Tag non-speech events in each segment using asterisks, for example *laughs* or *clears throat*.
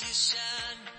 you shine.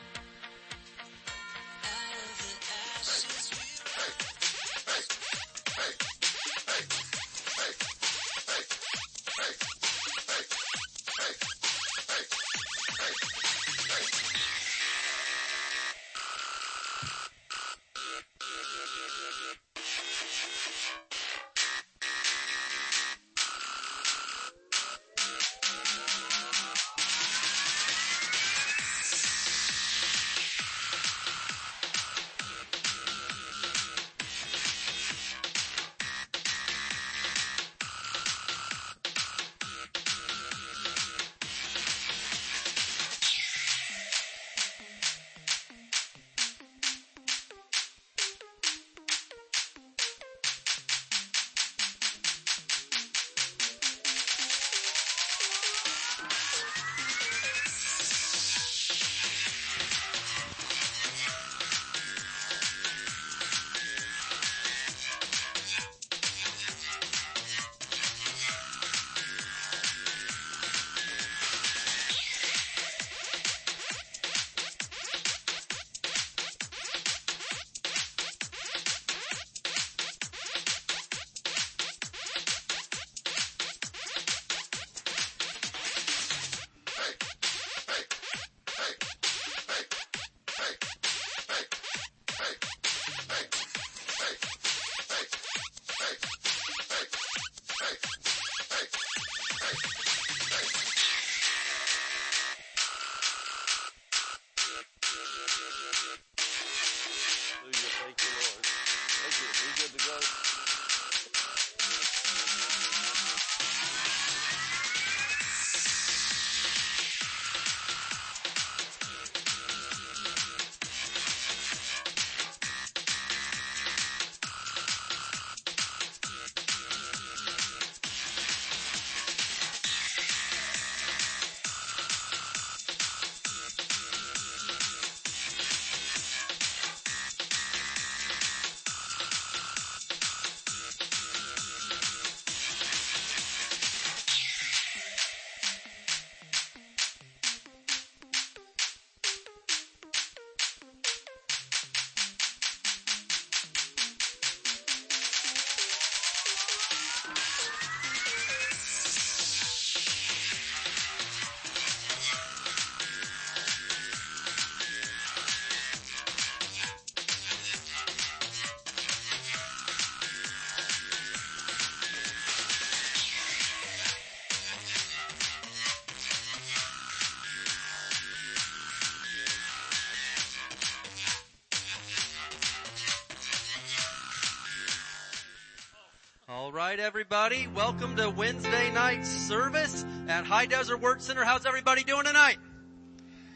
Right, everybody. Welcome to Wednesday night service at High Desert Word Center. How's everybody doing tonight?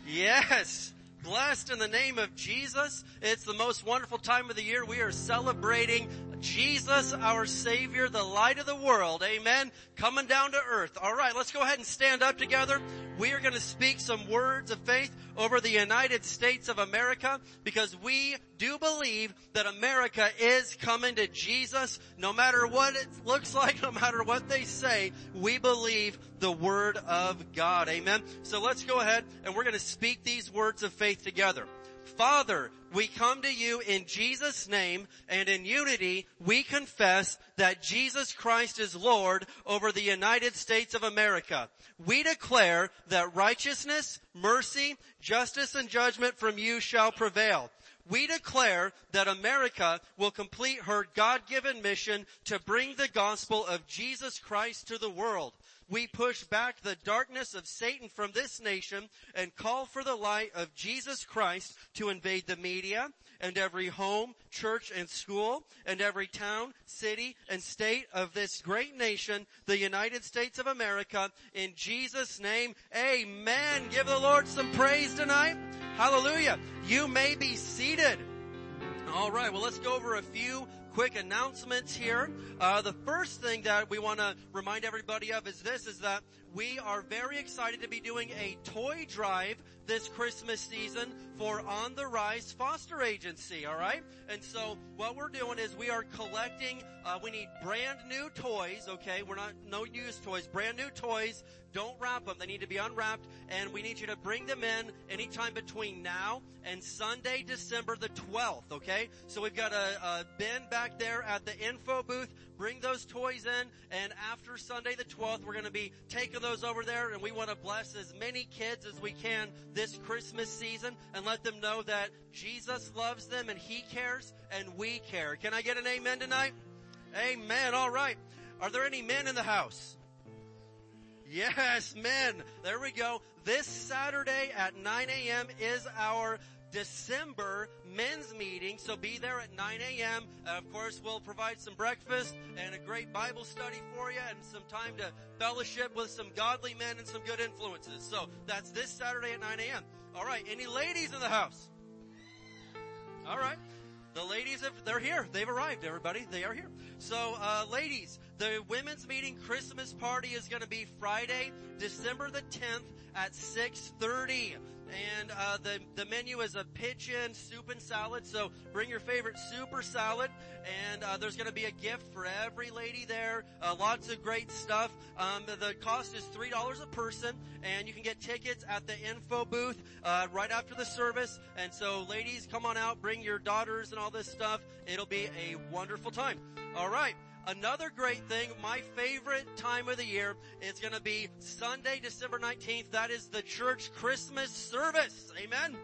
Yes. Blessed in the name of Jesus. It's the most wonderful time of the year. We are celebrating Jesus, our Savior, the light of the world. Amen. Coming down to earth. All right, let's go ahead and stand up together. We are going to speak some words of faith over the United States of America because we do believe that America is coming to Jesus. No matter what it looks like, *laughs* no matter what they say, we believe the Word of God. Amen. So let's go ahead and we're going to speak these words of faith together. Father, we come to you in Jesus' name and in unity we confess that Jesus Christ is Lord over the United States of America. We declare that righteousness, mercy, justice, and judgment from you shall prevail. We declare that America will complete her God-given mission to bring the gospel of Jesus Christ to the world. We push back the darkness of Satan from this nation and call for the light of Jesus Christ to invade the media and every home, church, and school and every town, city, and state of this great nation, the United States of America. In Jesus' name, amen. Give the Lord some praise tonight. Hallelujah. You may be seated. All right, well let's go over a few quick announcements here. Uh, the first thing that we want to remind everybody of is this, is that we are very excited to be doing a toy drive this Christmas season for On the Rise Foster Agency, alright? And so what we're doing is we are collecting, uh, we need brand new toys, okay? We're not, no used toys, brand new toys. Don't wrap them. They need to be unwrapped and we need you to bring them in anytime between now and Sunday, December the 12th, okay? So we've got a, a bin back there at the info booth. Bring those toys in, and after Sunday the 12th, we're gonna be taking those over there, and we want to bless as many kids as we can this Christmas season, and let them know that Jesus loves them, and He cares, and we care. Can I get an amen tonight? Amen. All right. Are there any men in the house? Yes, men. There we go. This Saturday at 9 a.m. is our December men's meeting, so be there at 9 a.m. Uh, of course, we'll provide some breakfast and a great Bible study for you and some time to fellowship with some godly men and some good influences. So that's this Saturday at 9 a.m. All right. Any ladies in the house? All right. The ladies have, they're here. They've arrived, everybody. They are here. So, uh, ladies, the women's meeting Christmas party is gonna be Friday, December the 10th at 6.30. And, uh, the, the menu is a pitch-in soup and salad, so bring your favorite soup or salad. And, uh, there's gonna be a gift for every lady there. Uh, lots of great stuff. Um, the, cost is $3 a person, and you can get tickets at the info booth, uh, right after the service. And so ladies, come on out, bring your daughters and all this stuff. It'll be a wonderful time. All right. Another great thing, my favorite time of the year is gonna be Sunday, December 19th. That is the church Christmas service. Amen.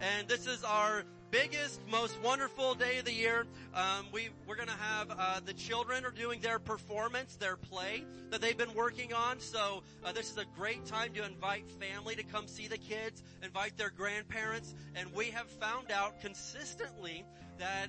And this is our biggest, most wonderful day of the year. Um, we we're gonna have uh, the children are doing their performance, their play that they've been working on. So uh, this is a great time to invite family to come see the kids, invite their grandparents, and we have found out consistently that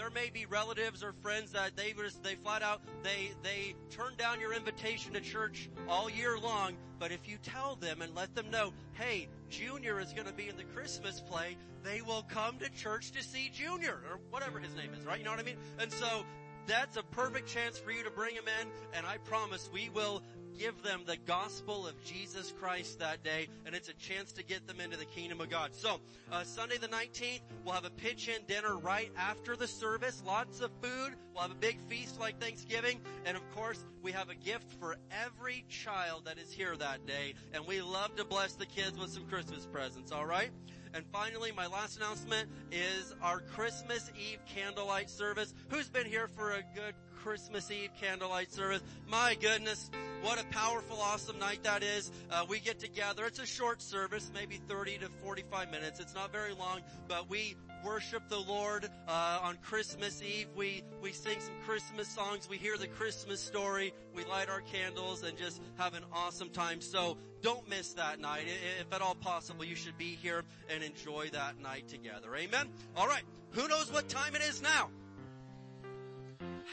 there may be relatives or friends that they just, they flat out, they, they turn down your invitation to church all year long, but if you tell them and let them know, hey, Junior is gonna be in the Christmas play, they will come to church to see Junior, or whatever his name is, right? You know what I mean? And so, that's a perfect chance for you to bring him in, and I promise we will give them the gospel of Jesus Christ that day, and it's a chance to get them into the kingdom of God. So, uh, Sunday the 19th, we'll have a pitch-in dinner right after the service. Lots of food. We'll have a big feast like Thanksgiving, and of course, we have a gift for every child that is here that day, and we love to bless the kids with some Christmas presents. All right. And finally, my last announcement is our Christmas Eve candlelight service. Who's been here for a good Christmas Eve candlelight service? My goodness, what a powerful, awesome night that is. Uh, we get together. It's a short service, maybe 30 to 45 minutes. It's not very long, but we worship the Lord uh, on Christmas Eve. We we sing some Christmas songs. We hear the Christmas story. We light our candles and just have an awesome time. So don't miss that night. If at all possible, you should be here and enjoy that night together. Amen. All right. Who knows what time it is now?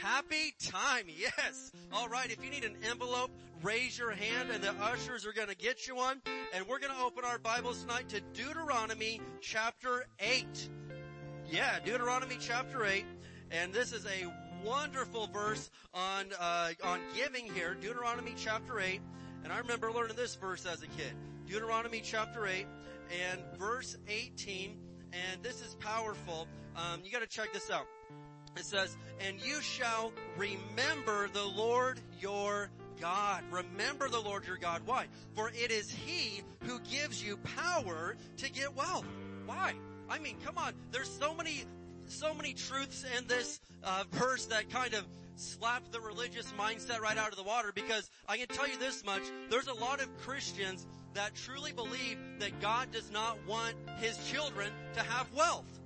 Happy time, yes. All right, if you need an envelope, raise your hand and the ushers are going to get you one. And we're going to open our Bibles tonight to Deuteronomy chapter 8. Yeah, Deuteronomy chapter 8. And this is a wonderful verse on, uh, on giving here. Deuteronomy chapter 8. And I remember learning this verse as a kid. Deuteronomy chapter 8 and verse 18. And this is powerful. Um, you gotta check this out. It says, and you shall remember the Lord your God. Remember the Lord your God. Why? For it is He who gives you power to get wealth. Why? I mean, come on. There's so many, so many truths in this uh, verse that kind of slap the religious mindset right out of the water because I can tell you this much. There's a lot of Christians that truly believe that God does not want His children to have wealth.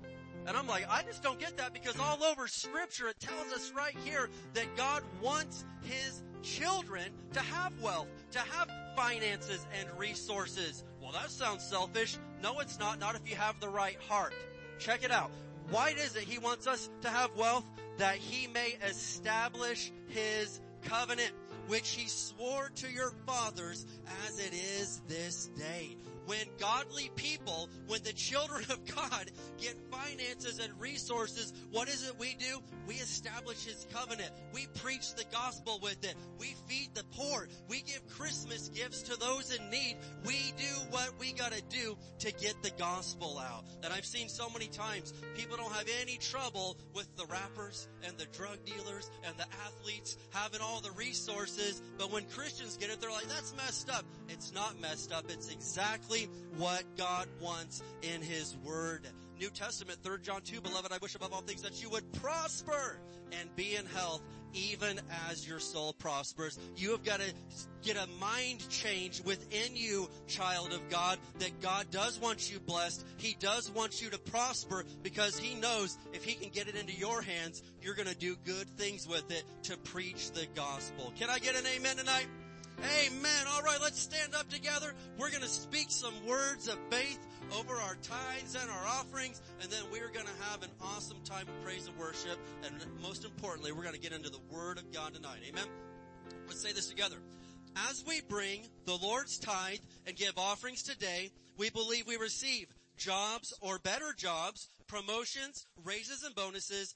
And I'm like, I just don't get that because all over scripture it tells us right here that God wants His children to have wealth, to have finances and resources. Well, that sounds selfish. No, it's not. Not if you have the right heart. Check it out. Why is it He wants us to have wealth? That He may establish His covenant, which He swore to your fathers as it is this day when godly people, when the children of God get finances and resources, what is it we do? We establish His covenant. We preach the gospel with it. We feed the poor. We give Christmas gifts to those in need. We do what we gotta do to get the gospel out. And I've seen so many times, people don't have any trouble with the rappers and the drug dealers and the athletes having all the resources, but when Christians get it, they're like, that's messed up. It's not messed up. It's exactly what God wants in His Word. New Testament, 3 John 2, beloved, I wish above all things that you would prosper and be in health even as your soul prospers. You have got to get a mind change within you, child of God, that God does want you blessed. He does want you to prosper because He knows if He can get it into your hands, you're going to do good things with it to preach the gospel. Can I get an amen tonight? Amen. All right, let's stand up together. We're going to speak some words of faith over our tithes and our offerings, and then we're going to have an awesome time of praise and worship. And most importantly, we're going to get into the Word of God tonight. Amen. Let's say this together. As we bring the Lord's tithe and give offerings today, we believe we receive jobs or better jobs, promotions, raises and bonuses,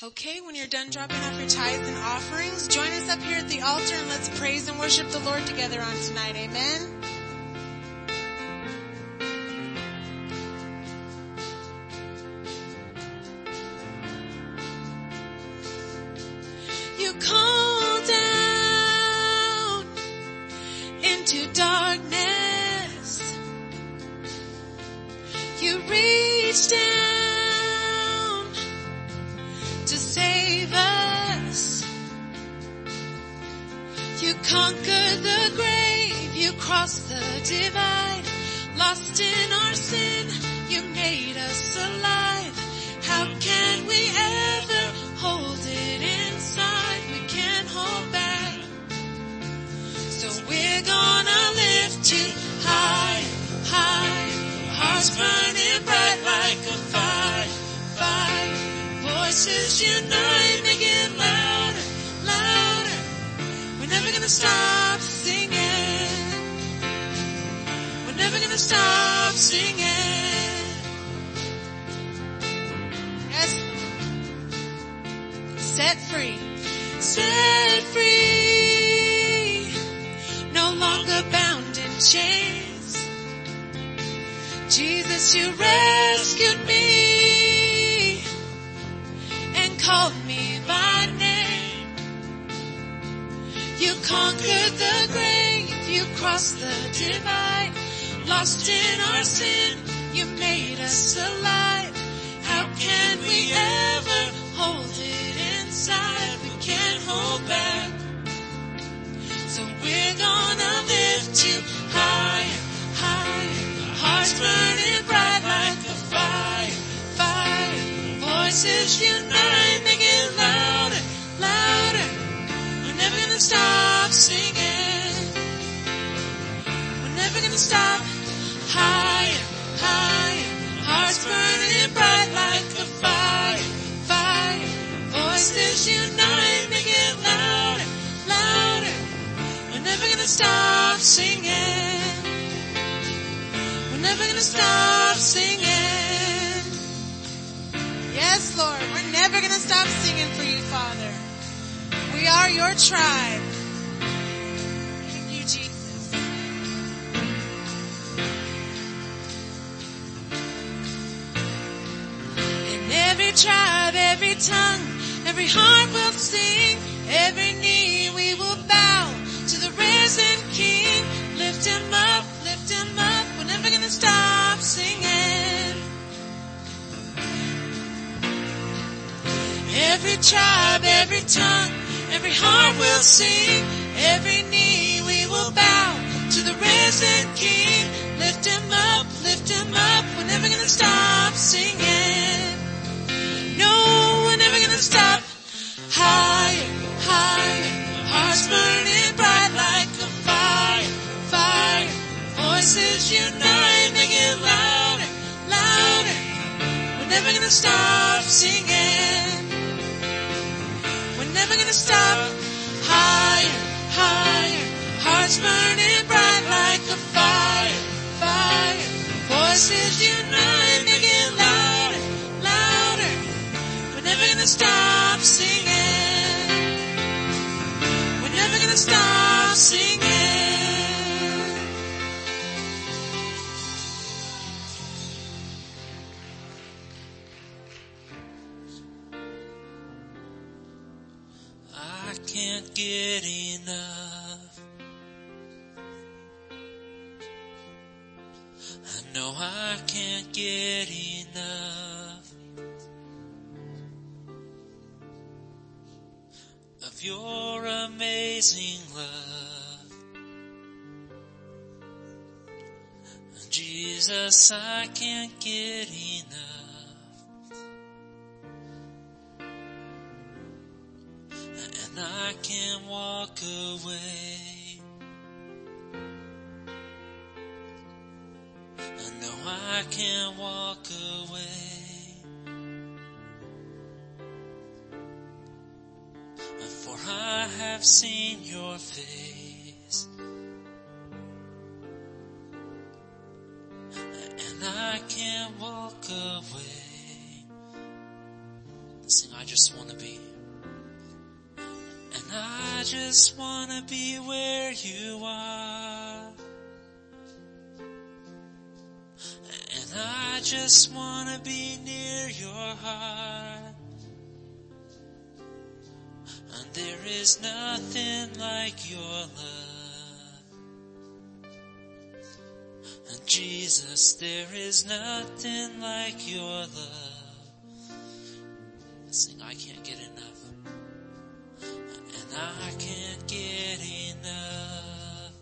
Okay, when you're done dropping off your tithes and offerings, join us up here at the altar and let's praise and worship the Lord together on tonight. Amen. You call down into darkness. Conquered the grave, you crossed the divide. Lost in our sin, you made us alive. How can we ever hold it inside? We can't hold back. So we're gonna lift you high, high. Hearts burning bright like a fire, fire. Voices unite, stop singing. We're never gonna stop singing. Yes. Set free. Set free. No longer bound in chains. Jesus, you rescued me and called conquered the grave, you crossed the divide. Lost in our sin, you made us alive. How can we ever hold it inside? We can't hold back. So we're gonna lift you higher, higher. Hearts burning bright like a fire, fire. Voices unite, make it louder, louder. We're never gonna stop singing. We're never gonna stop. Higher, higher. Hearts burning bright like a fire, fire. Voices unite, make it louder, louder. We're never gonna stop singing. We're never gonna stop singing. Yes, Lord, we're never gonna stop singing for you, Father. We are your tribe. Tribe, every tongue, every heart will sing, every knee we will bow to the risen King. Lift him up, lift him up, we're never gonna stop singing. Every tribe, every tongue, every heart will sing, every knee we will bow to the risen King. Lift him up, lift him up, we're never gonna stop singing. No, we're never gonna stop. Higher, higher, hearts burning bright like a fire, fire. Voices unite, make it louder, louder. We're never gonna stop singing. We're never gonna stop. Higher, higher, hearts burning bright like a fire, fire. voices unite, stop singing. We're never gonna stop singing. I can't get enough. I know I can't get enough of your amazing love. Jesus, I can't get enough. And I can't walk away. Know I can't walk away. For I have seen your face. And I can't walk away. Sing, I just wanna be. And I just wanna be where you are. And I just wanna be near your heart. And there is nothing like your love. And Jesus, there is nothing like your love. Sing, I can't get enough. And I can't get enough.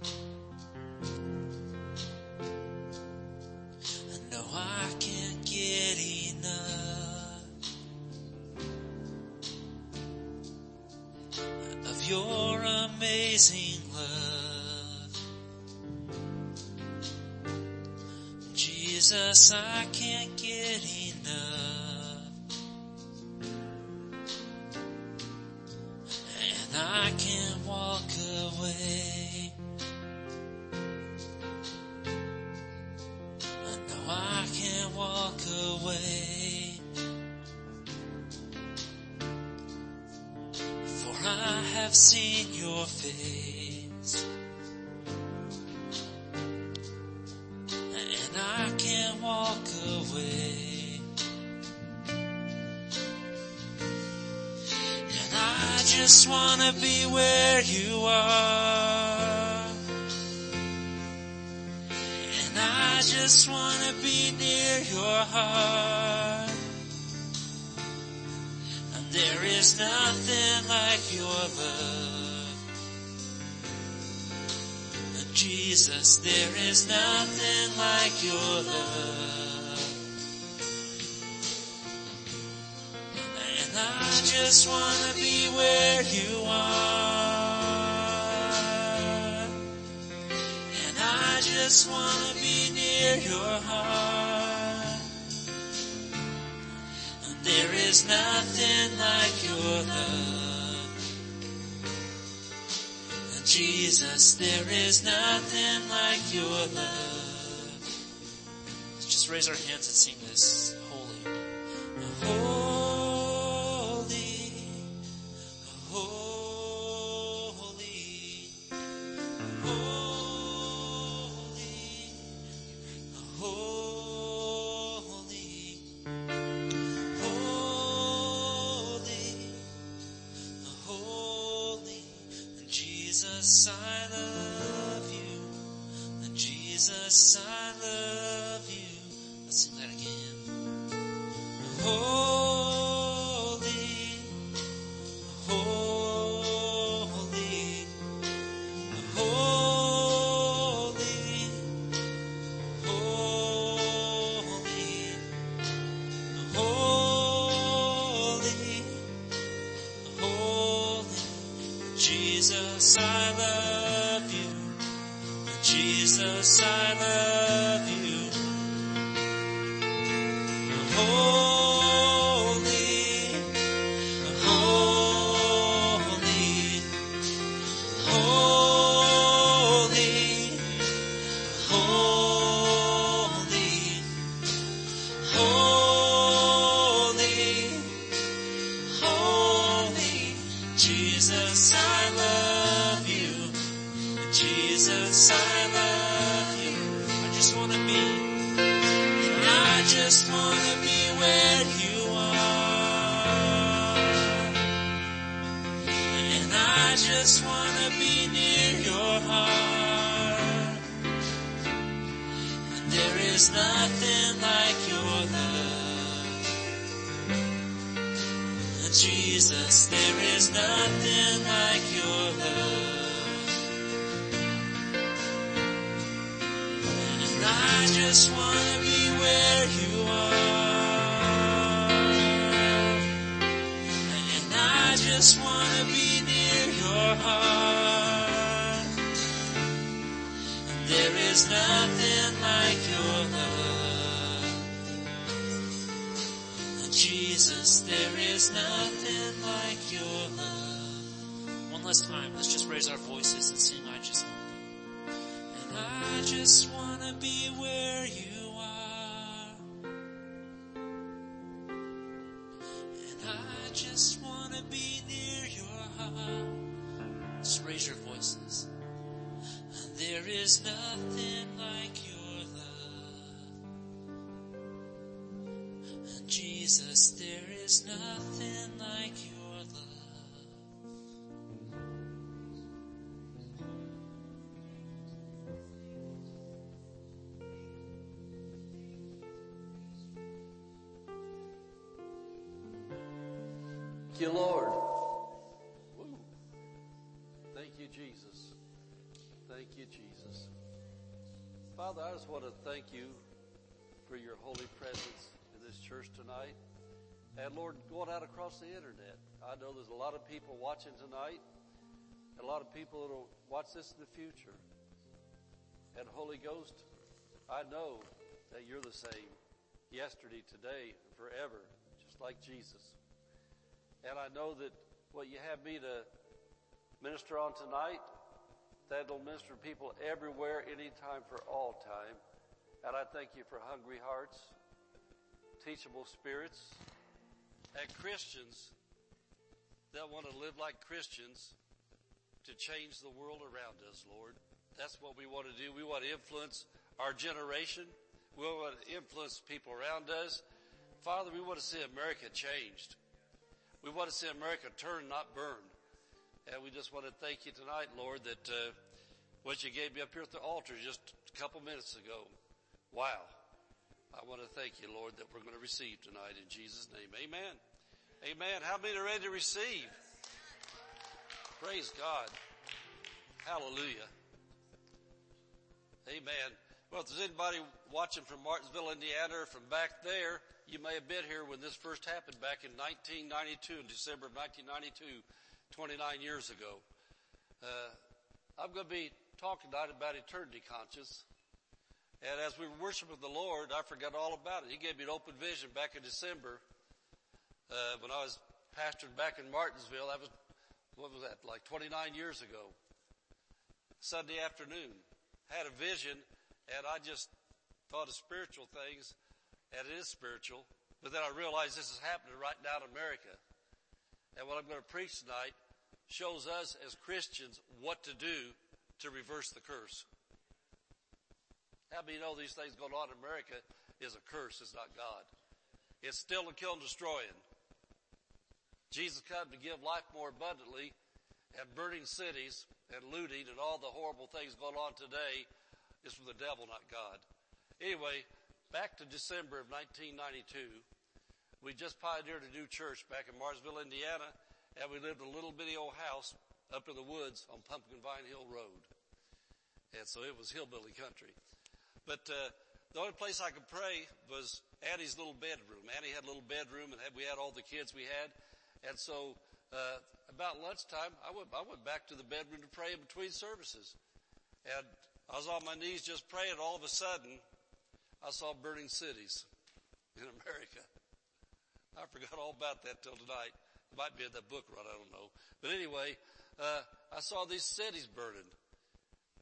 No, I can't amazing love. Jesus, I can't get enough. And I can't walk away. Know I can't walk away. For I have seen face. And I can't walk away. And I just wanna be where you are. And I just wanna be near your heart. And there is nothing like your love. Jesus, there is nothing like your love. And I just wanna be where you are. And I just wanna be near your heart. And there is nothing like your love. Jesus, there is nothing like your love. Let's just raise our hands and sing this is nothing like your love. One last time, let's just raise our voices and sing I just wanna be. And I just wanna be where you are. And I just wanna be near your heart. Just raise your voices. And there is nothing like your love. Jesus, there is nothing like your love. Thank you, Lord. Woo. Thank you, Jesus. Thank you, Jesus. Father, I just want to thank you for your holy presence in this church tonight. And Lord, going out across the internet. I know there's a lot of people watching tonight, and a lot of people that'll watch this in the future. And Holy Ghost, I know that you're the same yesterday, today, and forever, just like Jesus. And I know that what you have me to minister on tonight, that'll minister to people everywhere, anytime, for all time. And I thank you for hungry hearts, teachable spirits, and Christians that want to live like Christians to change the world around us, Lord. That's what we want to do. We want to influence our generation. We want to influence people around us. Father, we want to see America changed. We want to see America turn, not burn. And we just want to thank you tonight, Lord, that uh, what you gave me up here at the altar just a couple minutes ago. Wow. I want to thank you, Lord, that we're going to receive tonight in Jesus' name. Amen. Amen. How many are ready to receive? Praise God. Hallelujah. Amen. Well, if there's anybody watching from Martinsville, Indiana, or from back there, you may have been here when this first happened back in 1992, in December of 1992, 29 years ago. Uh, I'm going to be talking tonight about eternity conscious. And as we were worshiping the Lord, I forgot all about it. He gave me an open vision back in December, uh, when I was pastored back in Martinsville. That was, what was that, like 29 years ago. Sunday afternoon. Had a vision and I just thought of spiritual things and it is spiritual, but then I realized this is happening right now in America. And what I'm going to preach tonight shows us as Christians what to do to reverse the curse. How many know these things going on in America is a curse, it's not God. It's still a kill and destroying. Jesus came to give life more abundantly and burning cities and looting and all the horrible things going on today is from the devil, not God. Anyway, back to December of 1992, we just pioneered a new church back in Martinsville, Indiana, and we lived in a little bitty old house up in the woods on Pumpkin Vine Hill Road. And so it was hillbilly country. But, uh, the only place I could pray was Annie's little bedroom. Annie had a little bedroom and had, we had all the kids we had. And so, uh, about lunchtime, I went, I went back to the bedroom to pray in between services. And I was on my knees just praying. All of a sudden, I saw burning cities *laughs* in America. I forgot all about that till tonight. It might be in that book, right? I don't know. But anyway, uh, I saw these cities burning.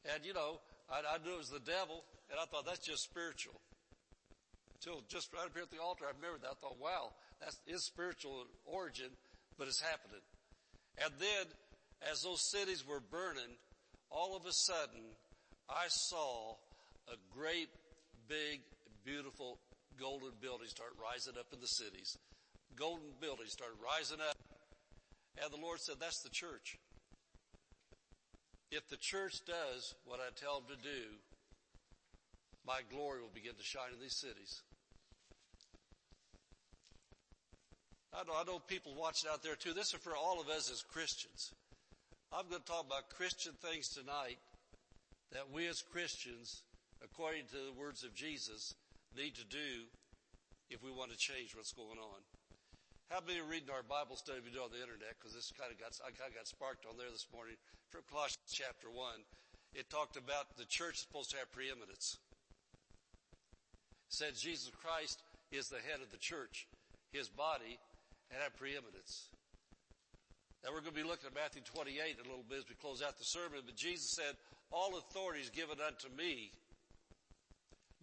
And you know, I, I knew it was the devil, and I thought that's just spiritual. Until just right up here at the altar, I remembered that. I thought, wow, that's is spiritual origin, but it's happening. And then, as those cities were burning, all of a sudden, I saw a great, big, beautiful golden building start rising up in the cities. Golden buildings started rising up. And the Lord said, that's the church. If the church does what I tell them to do, my glory will begin to shine in these cities. I know, I know people watching out there too. This is for all of us as Christians. I'm going to talk about Christian things tonight that we as Christians, according to the words of Jesus, need to do if we want to change what's going on. How many are reading our Bible study video on the internet? Because this kind of got, I kind of got sparked on there this morning from Colossians chapter one. It talked about the church is supposed to have preeminence. Said Jesus Christ is the head of the church, his body, and have preeminence. Now we're going to be looking at Matthew 28 in a little bit as we close out the sermon, but Jesus said, all authority is given unto me.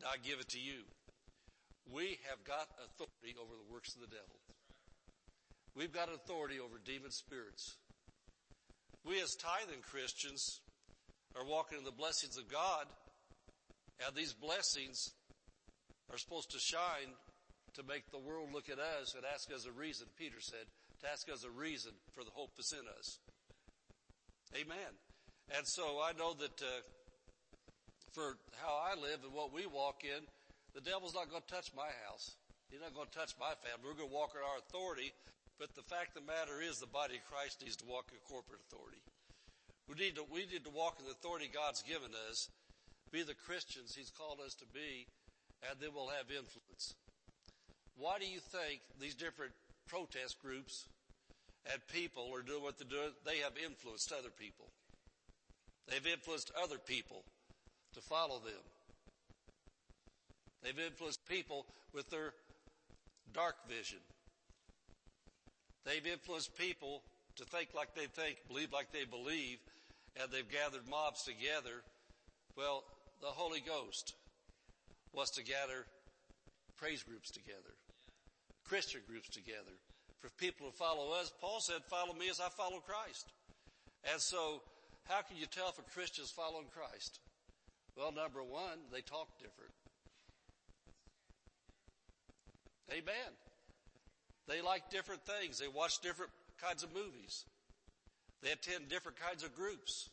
Now I give it to you. We have got authority over the works of the devil. We've got authority over demon spirits. We as tithing Christians are walking in the blessings of God, and these blessings are supposed to shine to make the world look at us and ask us a reason, Peter said, to ask us a reason for the hope that's in us. Amen. And so I know that uh, for how I live and what we walk in, the devil's not going to touch my house. He's not going to touch my family. We're going to walk in our authority but the fact of the matter is the body of Christ needs to walk in corporate authority. We need to, we need to walk in the authority God's given us, be the Christians He's called us to be, and then we'll have influence. Why do you think these different protest groups and people are doing what they're doing? They have influenced other people. They've influenced other people to follow them. They've influenced people with their dark vision. They've influenced people to think like they think, believe like they believe, and they've gathered mobs together. Well, the Holy Ghost was to gather praise groups together, Christian groups together, for people to follow us. Paul said, follow me as I follow Christ. And so, how can you tell if a Christian is following Christ? Well, number one, they talk different. Amen. They like different things. They watch different kinds of movies. They attend different kinds of groups.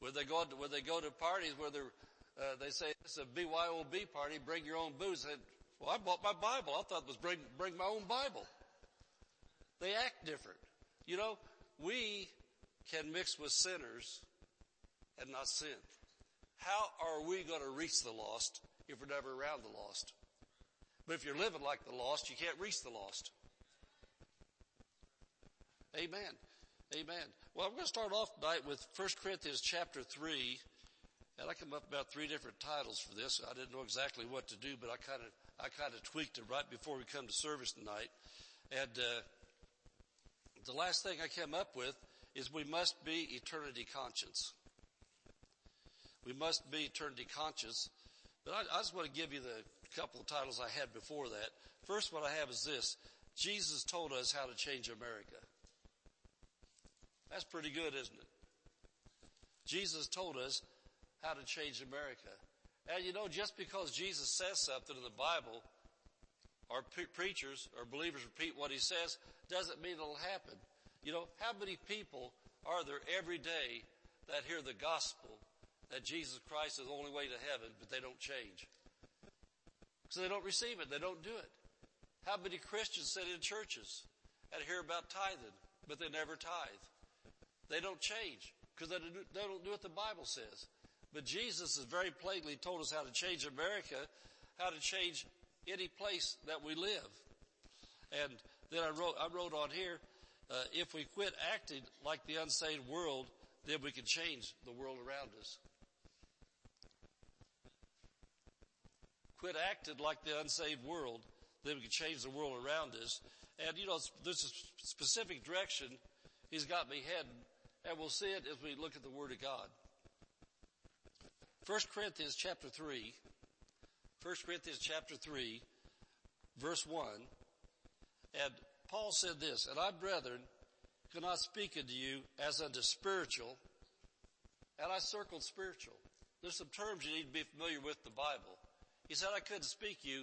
When they go to, they go to parties where they're, uh, they say it's a BYOB party, bring your own booze. And, well, I bought my Bible. I thought it was bring, bring my own Bible. They act different. You know, we can mix with sinners and not sin. How are we going to reach the lost if we're never around the lost? But if you're living like the lost, you can't reach the lost. Amen. Amen. Well, I'm going to start off tonight with 1 Corinthians chapter 3. And I come up about three different titles for this. I didn't know exactly what to do, but I kind of, I kind of tweaked it right before we come to service tonight. And, uh, the last thing I came up with is we must be eternity conscious. We must be eternity conscious. But I, I just want to give you the couple of titles I had before that. First one I have is this. Jesus told us how to change America. That's pretty good, isn't it? Jesus told us how to change America. And you know, just because Jesus says something in the Bible, or pre- preachers or believers repeat what he says, doesn't mean it'll happen. You know, how many people are there every day that hear the gospel that Jesus Christ is the only way to heaven, but they don't change? So they don't receive it. They don't do it. How many Christians sit in churches and hear about tithing, but they never tithe? They don't change because they don't do what the Bible says. But Jesus has very plainly told us how to change America, how to change any place that we live. And then I wrote, I wrote on here, uh, if we quit acting like the unsaved world, then we can change the world around us. quit acting like the unsaved world, then we can change the world around us. And you know, there's a specific direction he's got me heading, and we'll see it as we look at the Word of God. 1 Corinthians chapter 3, 1 Corinthians chapter 3, verse 1, and Paul said this, And I, brethren, cannot speak unto you as unto spiritual, and I circled spiritual. There's some terms you need to be familiar with the Bible. He said, I couldn't speak you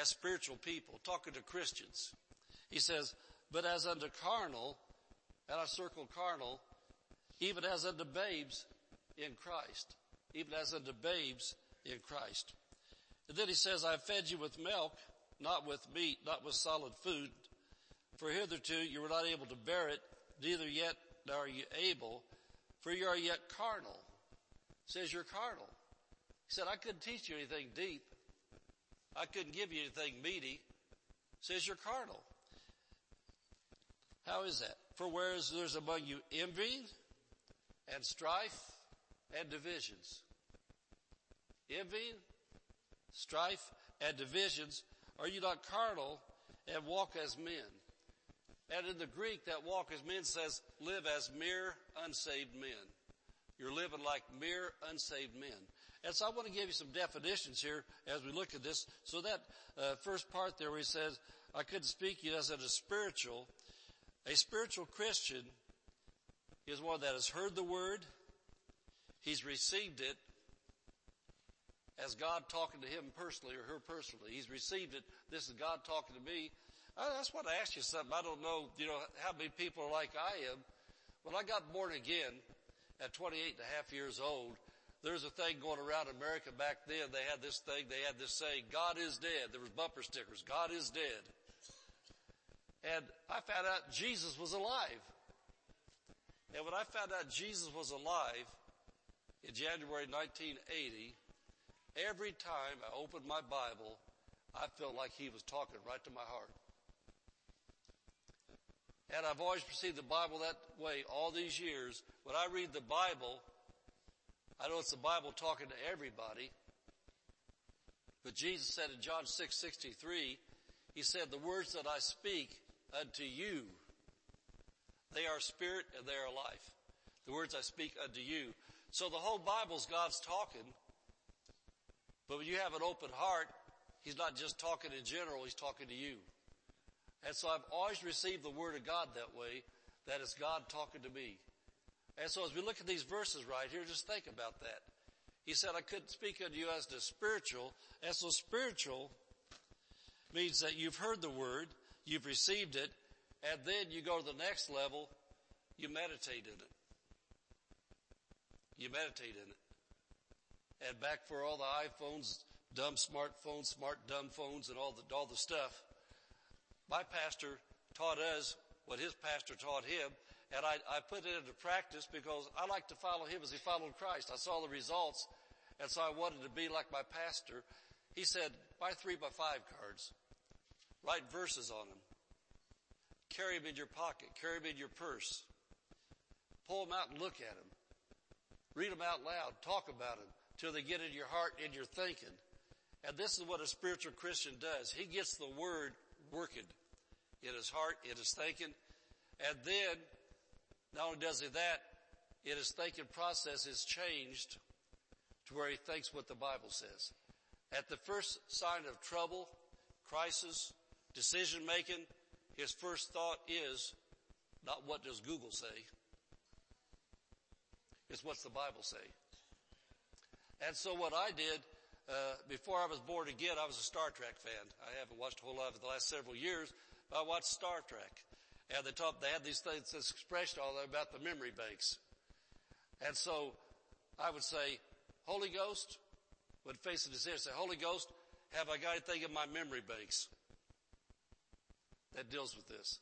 as spiritual people, talking to Christians. He says, but as unto carnal, and I circle carnal, even as unto babes in Christ. Even as unto babes in Christ. And then he says, I've fed you with milk, not with meat, not with solid food. For hitherto you were not able to bear it, neither yet are you able, for you are yet carnal. says you're carnal. He said, I couldn't teach you anything deep. I couldn't give you anything meaty. says you're carnal. How is that? For whereas there's among you envy and strife and divisions. Envy, strife, and divisions. Are you not carnal and walk as men? And in the Greek, that walk as men says live as mere unsaved men. You're living like mere unsaved men. And so I want to give you some definitions here as we look at this. So that uh, first part there where he says, I couldn't speak you as a spiritual. A spiritual Christian is one that has heard the word, he's received it as God talking to him personally or her personally. He's received it. This is God talking to me. Uh, I just want to ask you something. I don't know, you know, how many people are like I am. When I got born again at 28 and a half years old, there was a thing going around America back then. They had this thing, they had this saying, God is dead. There was bumper stickers, God is dead. And I found out Jesus was alive. And when I found out Jesus was alive in January 1980, every time I opened my Bible, I felt like he was talking right to my heart. And I've always perceived the Bible that way all these years. When I read the Bible, I know it's the Bible talking to everybody. But Jesus said in John 6, 63, He said, the words that I speak unto you, they are spirit and they are life. The words I speak unto you. So the whole Bible's God's talking. But when you have an open heart, He's not just talking in general, He's talking to you. And so I've always received the Word of God that way, that it's God talking to me. And so as we look at these verses right here, just think about that. He said, I couldn't speak unto you as to spiritual. And so spiritual means that you've heard the Word, you've received it, and then you go to the next level, you meditate in it. You meditate in it. And back for all the iPhones, dumb smartphones, smart dumb phones, and all the, all the stuff, my pastor taught us what his pastor taught him, and I, I put it into practice because I like to follow him as he followed Christ. I saw the results, and so I wanted to be like my pastor. He said, buy three by five cards. Write verses on them. Carry them in your pocket. Carry them in your purse. Pull them out and look at them. Read them out loud. Talk about them till they get in your heart and your thinking. And this is what a spiritual Christian does. He gets the word working in his heart, in his thinking. And then, not only does he that, in his thinking process is changed to where he thinks what the Bible says. At the first sign of trouble, crisis, decision making, his first thought is not what does Google say. It's what's the Bible say. And so what I did uh, before I was born again, I was a Star Trek fan. I haven't watched a whole lot of it the last several years, but I watched Star Trek. And they talked, they had these things, this expression all about the memory banks. And so I would say, Holy Ghost, would face his head, say, Holy Ghost, have I got anything in my memory banks that deals with this?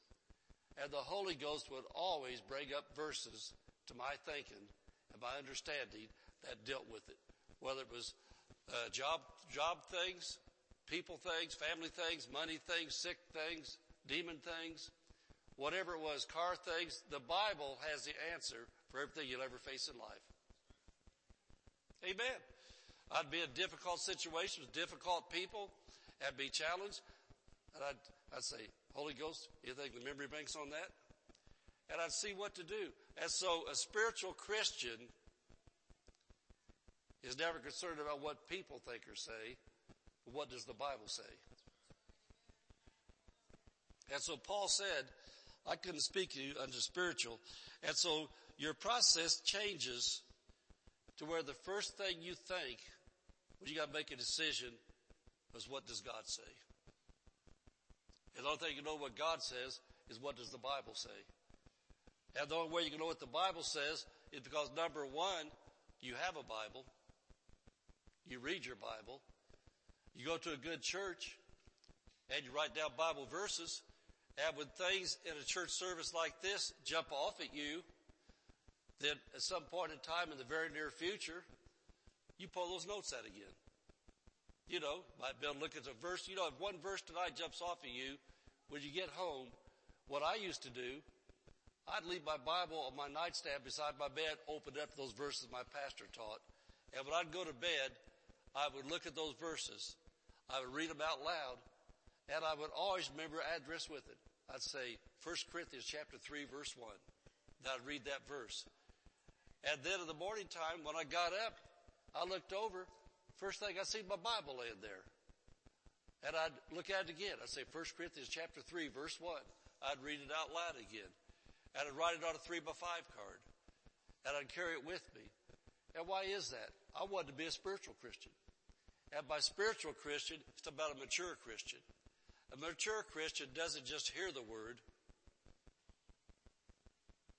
And the Holy Ghost would always bring up verses to my thinking and my understanding that dealt with it. Whether it was uh, job job things, people things, family things, money things, sick things, demon things, whatever it was, car things. The Bible has the answer for everything you'll ever face in life. Amen. I'd be in difficult situations, difficult people, I'd be challenged, and I'd, I'd say, Holy Ghost, you think the memory bank's on that? And I'd see what to do. And so a spiritual Christian is never concerned about what people think or say, but what does the Bible say? And so Paul said, I couldn't speak to you under spiritual. And so your process changes to where the first thing you think when you got to make a decision is what does God say? And the only thing you know what God says is what does the Bible say? And the only way you can know what the Bible says is because number one, you have a Bible. You read your Bible. You go to a good church and you write down Bible verses. And when things in a church service like this jump off at you, then at some point in time in the very near future, you pull those notes out again. You know, might be able to look at a verse. You know, if one verse tonight jumps off at you, when you get home, what I used to do, I'd leave my Bible on my nightstand beside my bed, open up those verses my pastor taught. And when I'd go to bed, I would look at those verses. I would read them out loud and I would always remember address with it. I'd say 1 Corinthians chapter 3 verse 1. And I'd read that verse. And then in the morning time when I got up, I looked over, first thing I see my Bible laying there. And I'd look at it again. I'd say 1 Corinthians chapter 3 verse 1. I'd read it out loud again. And I'd write it on a 3 by 5 card. And I'd carry it with me. And why is that? I wanted to be a spiritual Christian. And by spiritual Christian, it's about a mature Christian. A mature Christian doesn't just hear the word,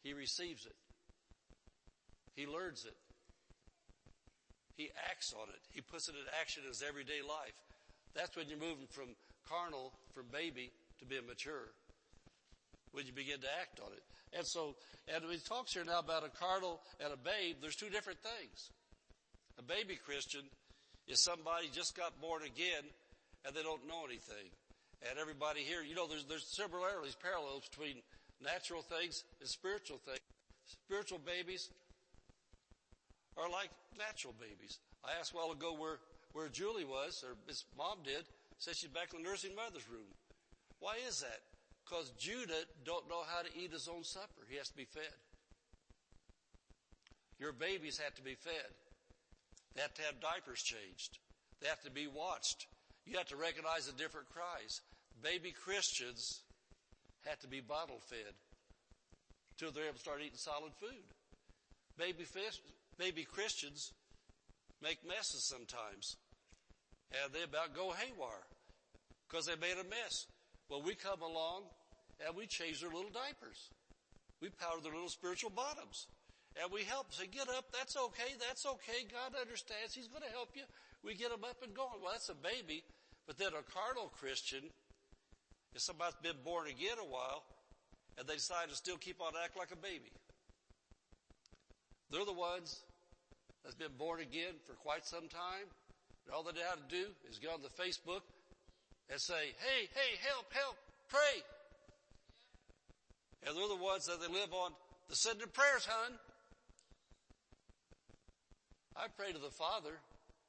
he receives it. He learns it. He acts on it. He puts it in action in his everyday life. That's when you're moving from carnal, from baby, to being mature. When you begin to act on it. And so, and he talks here now about a carnal and a babe, there's two different things. A baby Christian is somebody just got born again and they don't know anything. And everybody here, you know, there's, there's similarities, parallels between natural things and spiritual things. Spiritual babies are like natural babies. I asked a while ago where, where Julie was, or his mom did, said she's back in the nursing mother's room. Why is that? Because Judah don't know how to eat his own supper. He has to be fed. Your babies have to be fed. They have to have diapers changed. They have to be watched. You have to recognize the different cries. Baby Christians have to be bottle fed until they're able to start eating solid food. Baby fish, baby Christians make messes sometimes. And they about go haywire because they made a mess. Well, we come along and we change their little diapers. We powder their little spiritual bottoms. And we help say, get up, that's okay, that's okay, God understands, He's gonna help you. We get them up and going. Well, that's a baby. But then a carnal Christian is somebody's been born again a while and they decide to still keep on acting like a baby. They're the ones that's been born again for quite some time. And all they know how to do is get on the Facebook and say, hey, hey, help, help, pray. And they're the ones that they live on the sending prayers, hun. I pray to the Father,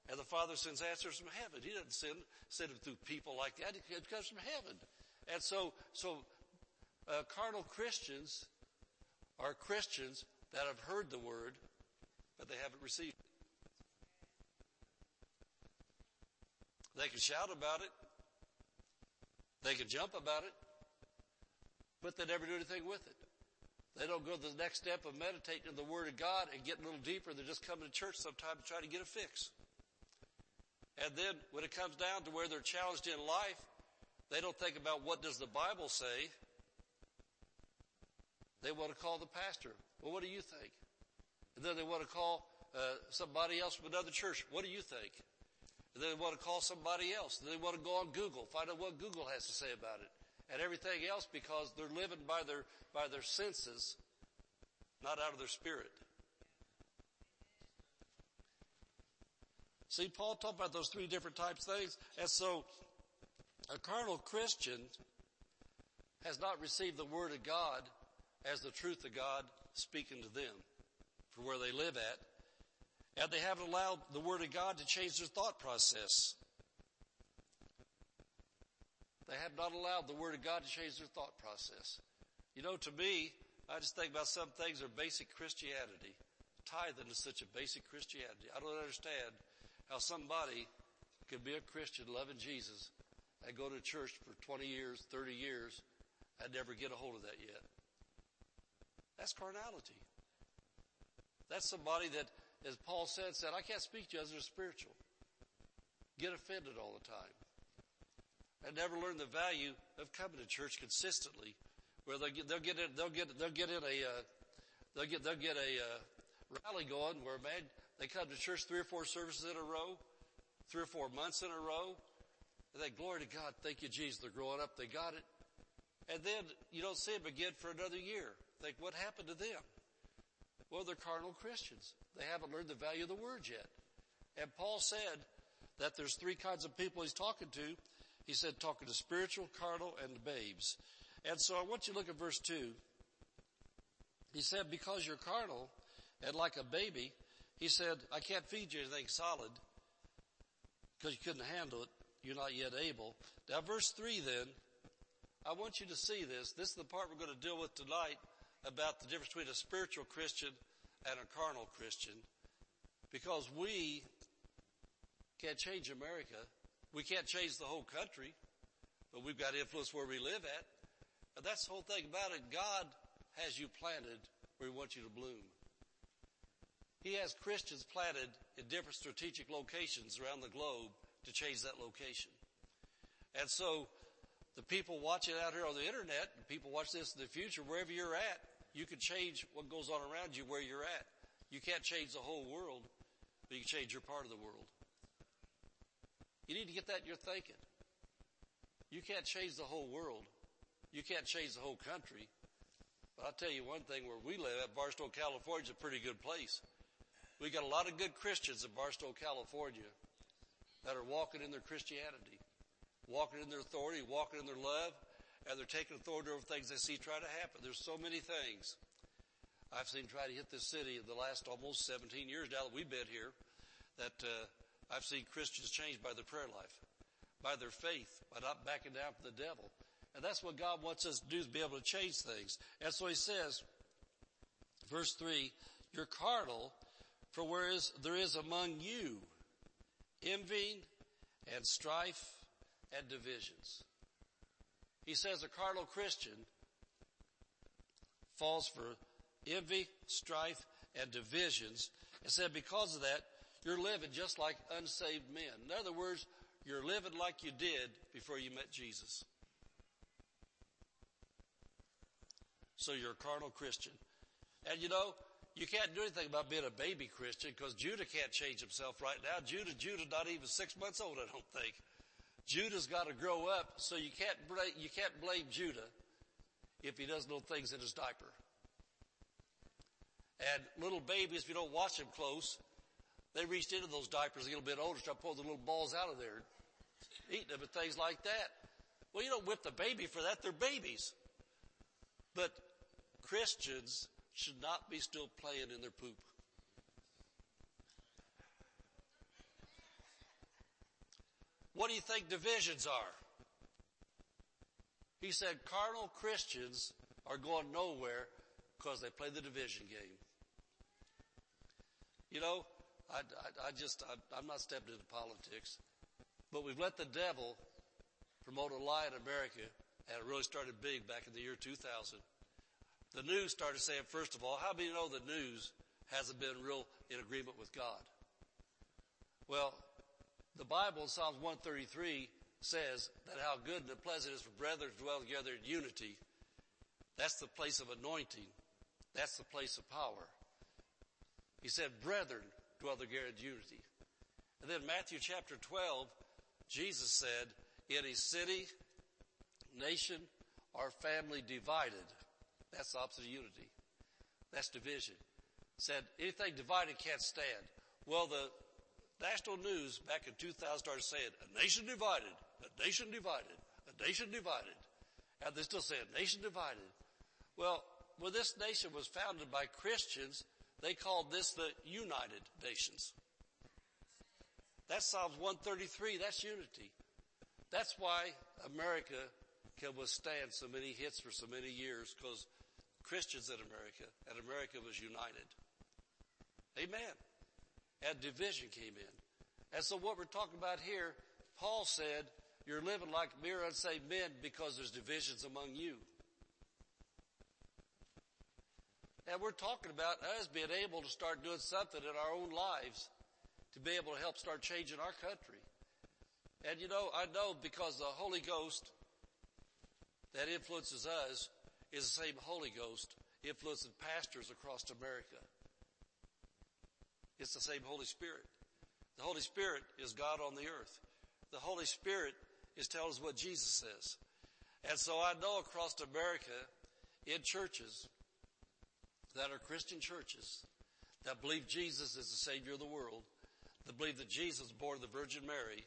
and the Father sends answers from heaven. He doesn't send, send them through people like that. It comes from heaven. And so, so, uh, carnal Christians are Christians that have heard the word, but they haven't received it. They can shout about it. They can jump about it, but they never do anything with it. They don't go to the next step of meditating in the Word of God and getting a little deeper. They're just coming to church sometimes to try to get a fix. And then when it comes down to where they're challenged in life, they don't think about what does the Bible say. They want to call the pastor. Well, what do you think? And then they want to call uh, somebody else from another church. What do you think? And then they want to call somebody else. And they want to go on Google, find out what Google has to say about it and everything else because they're living by their, by their senses, not out of their spirit. See, Paul talked about those three different types of things. And so a carnal Christian has not received the word of God as the truth of God speaking to them for where they live at. And they haven't allowed the word of God to change their thought process. They have not allowed the Word of God to change their thought process. You know, to me, I just think about some things are basic Christianity. Tithing is such a basic Christianity. I don't understand how somebody could be a Christian loving Jesus and go to church for 20 years, 30 years, and never get a hold of that yet. That's carnality. That's somebody that, as Paul said, said, I can't speak to you as a spiritual. Get offended all the time. And never learn the value of coming to church consistently, where they'll get, they'll get they'll get, they'll get in a, uh, they'll get, they'll get a, uh, rally going where man, they come to church three or four services in a row, three or four months in a row, and they glory to God, thank you Jesus, they're growing up, they got it. And then you don't see them again for another year. Think, what happened to them? Well, they're carnal Christians. They haven't learned the value of the word yet. And Paul said that there's three kinds of people he's talking to. He said talking to spiritual, carnal, and babes. And so I want you to look at verse two. He said, because you're carnal and like a baby, he said, I can't feed you anything solid because you couldn't handle it. You're not yet able. Now verse three then, I want you to see this. This is the part we're going to deal with tonight about the difference between a spiritual Christian and a carnal Christian. Because we can't change America. We can't change the whole country, but we've got influence where we live at. And that's the whole thing about it. God has you planted where He wants you to bloom. He has Christians planted in different strategic locations around the globe to change that location. And so the people watching out here on the internet, and people watch this in the future, wherever you're at, you can change what goes on around you where you're at. You can't change the whole world, but you can change your part of the world. You need to get that in your thinking. You can't change the whole world. You can't change the whole country. But I'll tell you one thing, where we live at Barstow, California is a pretty good place. We got a lot of good Christians in Barstow, California that are walking in their Christianity, walking in their authority, walking in their love, and they're taking authority over things they see try to happen. There's so many things I've seen try to hit this city in the last almost 17 years now that we've been here that uh, I've seen Christians changed by their prayer life, by their faith, by not backing down from the devil. And that's what God wants us to do is be able to change things. And so he says, verse three, you're carnal, for whereas there is among you envying and strife and divisions. He says a carnal Christian falls for envy, strife, and divisions. And said because of that, you're living just like unsaved men. In other words, you're living like you did before you met Jesus. So you're a carnal Christian. And you know, you can't do anything about being a baby Christian because Judah can't change himself right now. Judah, Judah not even six months old, I don't think. Judah's got to grow up, so you can't you can't blame Judah if he does little things in his diaper. And little babies, if you don't watch them close, they reached into those diapers a little bit older, start pulling the little balls out of there, eating them and things like that. Well, you don't whip the baby for that. They're babies. But Christians should not be still playing in their poop. What do you think divisions are? He said carnal Christians are going nowhere because they play the division game. You know, I, I, I just, I, I'm not stepping into politics, but we've let the devil promote a lie in America and it really started big back in the year 2000. The news started saying, first of all, how many know the news hasn't been real in agreement with God? Well, the Bible in Psalms 133 says that how good and pleasant it is for brethren to dwell together in unity. That's the place of anointing. That's the place of power. He said, brethren, together in unity. And then Matthew chapter 12, Jesus said, in a city, nation, or family divided, that's the opposite of unity. That's division. Said anything divided can't stand. Well, the national news back in 2000 started saying, a nation divided, a nation divided, a nation divided. And they still say, a nation divided. Well, when this nation was founded by Christians, they called this the United Nations. That's Psalms 133. That's unity. That's why America can withstand so many hits for so many years because Christians in America and America was united. Amen. And division came in. And so what we're talking about here, Paul said, you're living like mere unsaved men because there's divisions among you. And we're talking about us being able to start doing something in our own lives to be able to help start changing our country. And you know, I know because the Holy Ghost that influences us is the same Holy Ghost influencing pastors across America. It's the same Holy Spirit. The Holy Spirit is God on the earth. The Holy Spirit is telling us what Jesus says. And so I know across America in churches that are Christian churches that believe Jesus is the Savior of the world, that believe that Jesus was born of the Virgin Mary,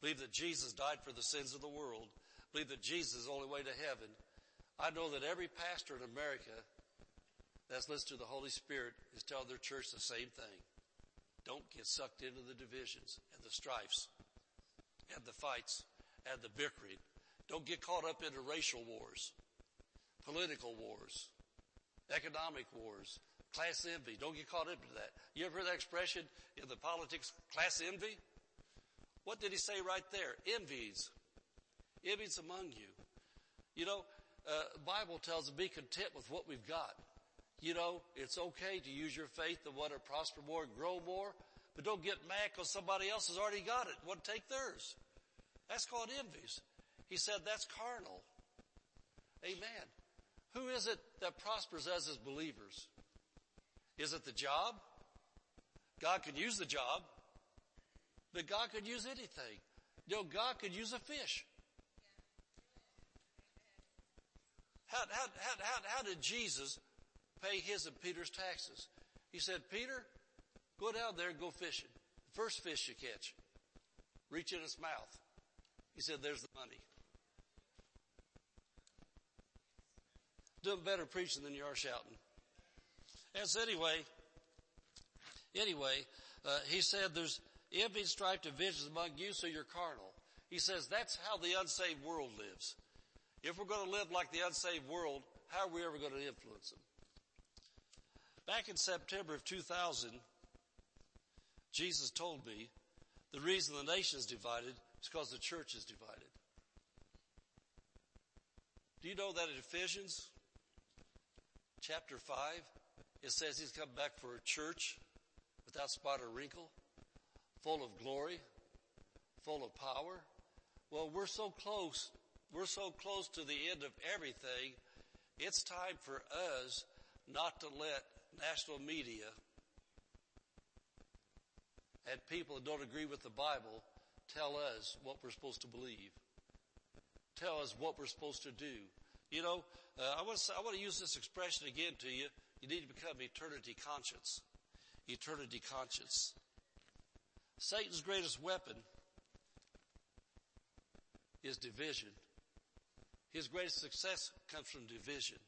believe that Jesus died for the sins of the world, believe that Jesus is the only way to heaven. I know that every pastor in America that's listening to the Holy Spirit is telling their church the same thing. Don't get sucked into the divisions and the strifes and the fights and the bickering. Don't get caught up into racial wars, political wars, economic wars, class envy. Don't get caught up into that. You ever heard that expression in the politics, class envy? What did he say right there? Envies. Envies among you. You know, uh, Bible tells us be content with what we've got. You know, it's okay to use your faith to want to prosper more and grow more, but don't get mad because somebody else has already got it. To take theirs. That's called envies. He said that's carnal. Amen. Who is it that prospers as as believers? Is it the job? God could use the job, but God could use anything. Know, God could use a fish. How, how, how, how, did Jesus pay his and Peter's taxes? He said, Peter, go down there and go fishing. First fish you catch, reach in its mouth. He said, there's the money. Doing better preaching than you are shouting. And so anyway, anyway, uh, he said there's envy, strife, divisions among you, so you're carnal. He says that's how the unsaved world lives. If we're going to live like the unsaved world, how are we ever going to influence them? Back in September of 2000, Jesus told me the reason the nation is divided is because the church is divided. Do you know that in Ephesians chapter 5, it says he's come back for a church without spot or wrinkle, full of glory, full of power? Well, we're so close we're so close to the end of everything, it's time for us not to let national media and people that don't agree with the Bible tell us what we're supposed to believe. Tell us what we're supposed to do. You know, uh, I want to I want to use this expression again to you. You need to become eternity conscious. Eternity conscious. Satan's greatest weapon is division. His greatest success comes from division.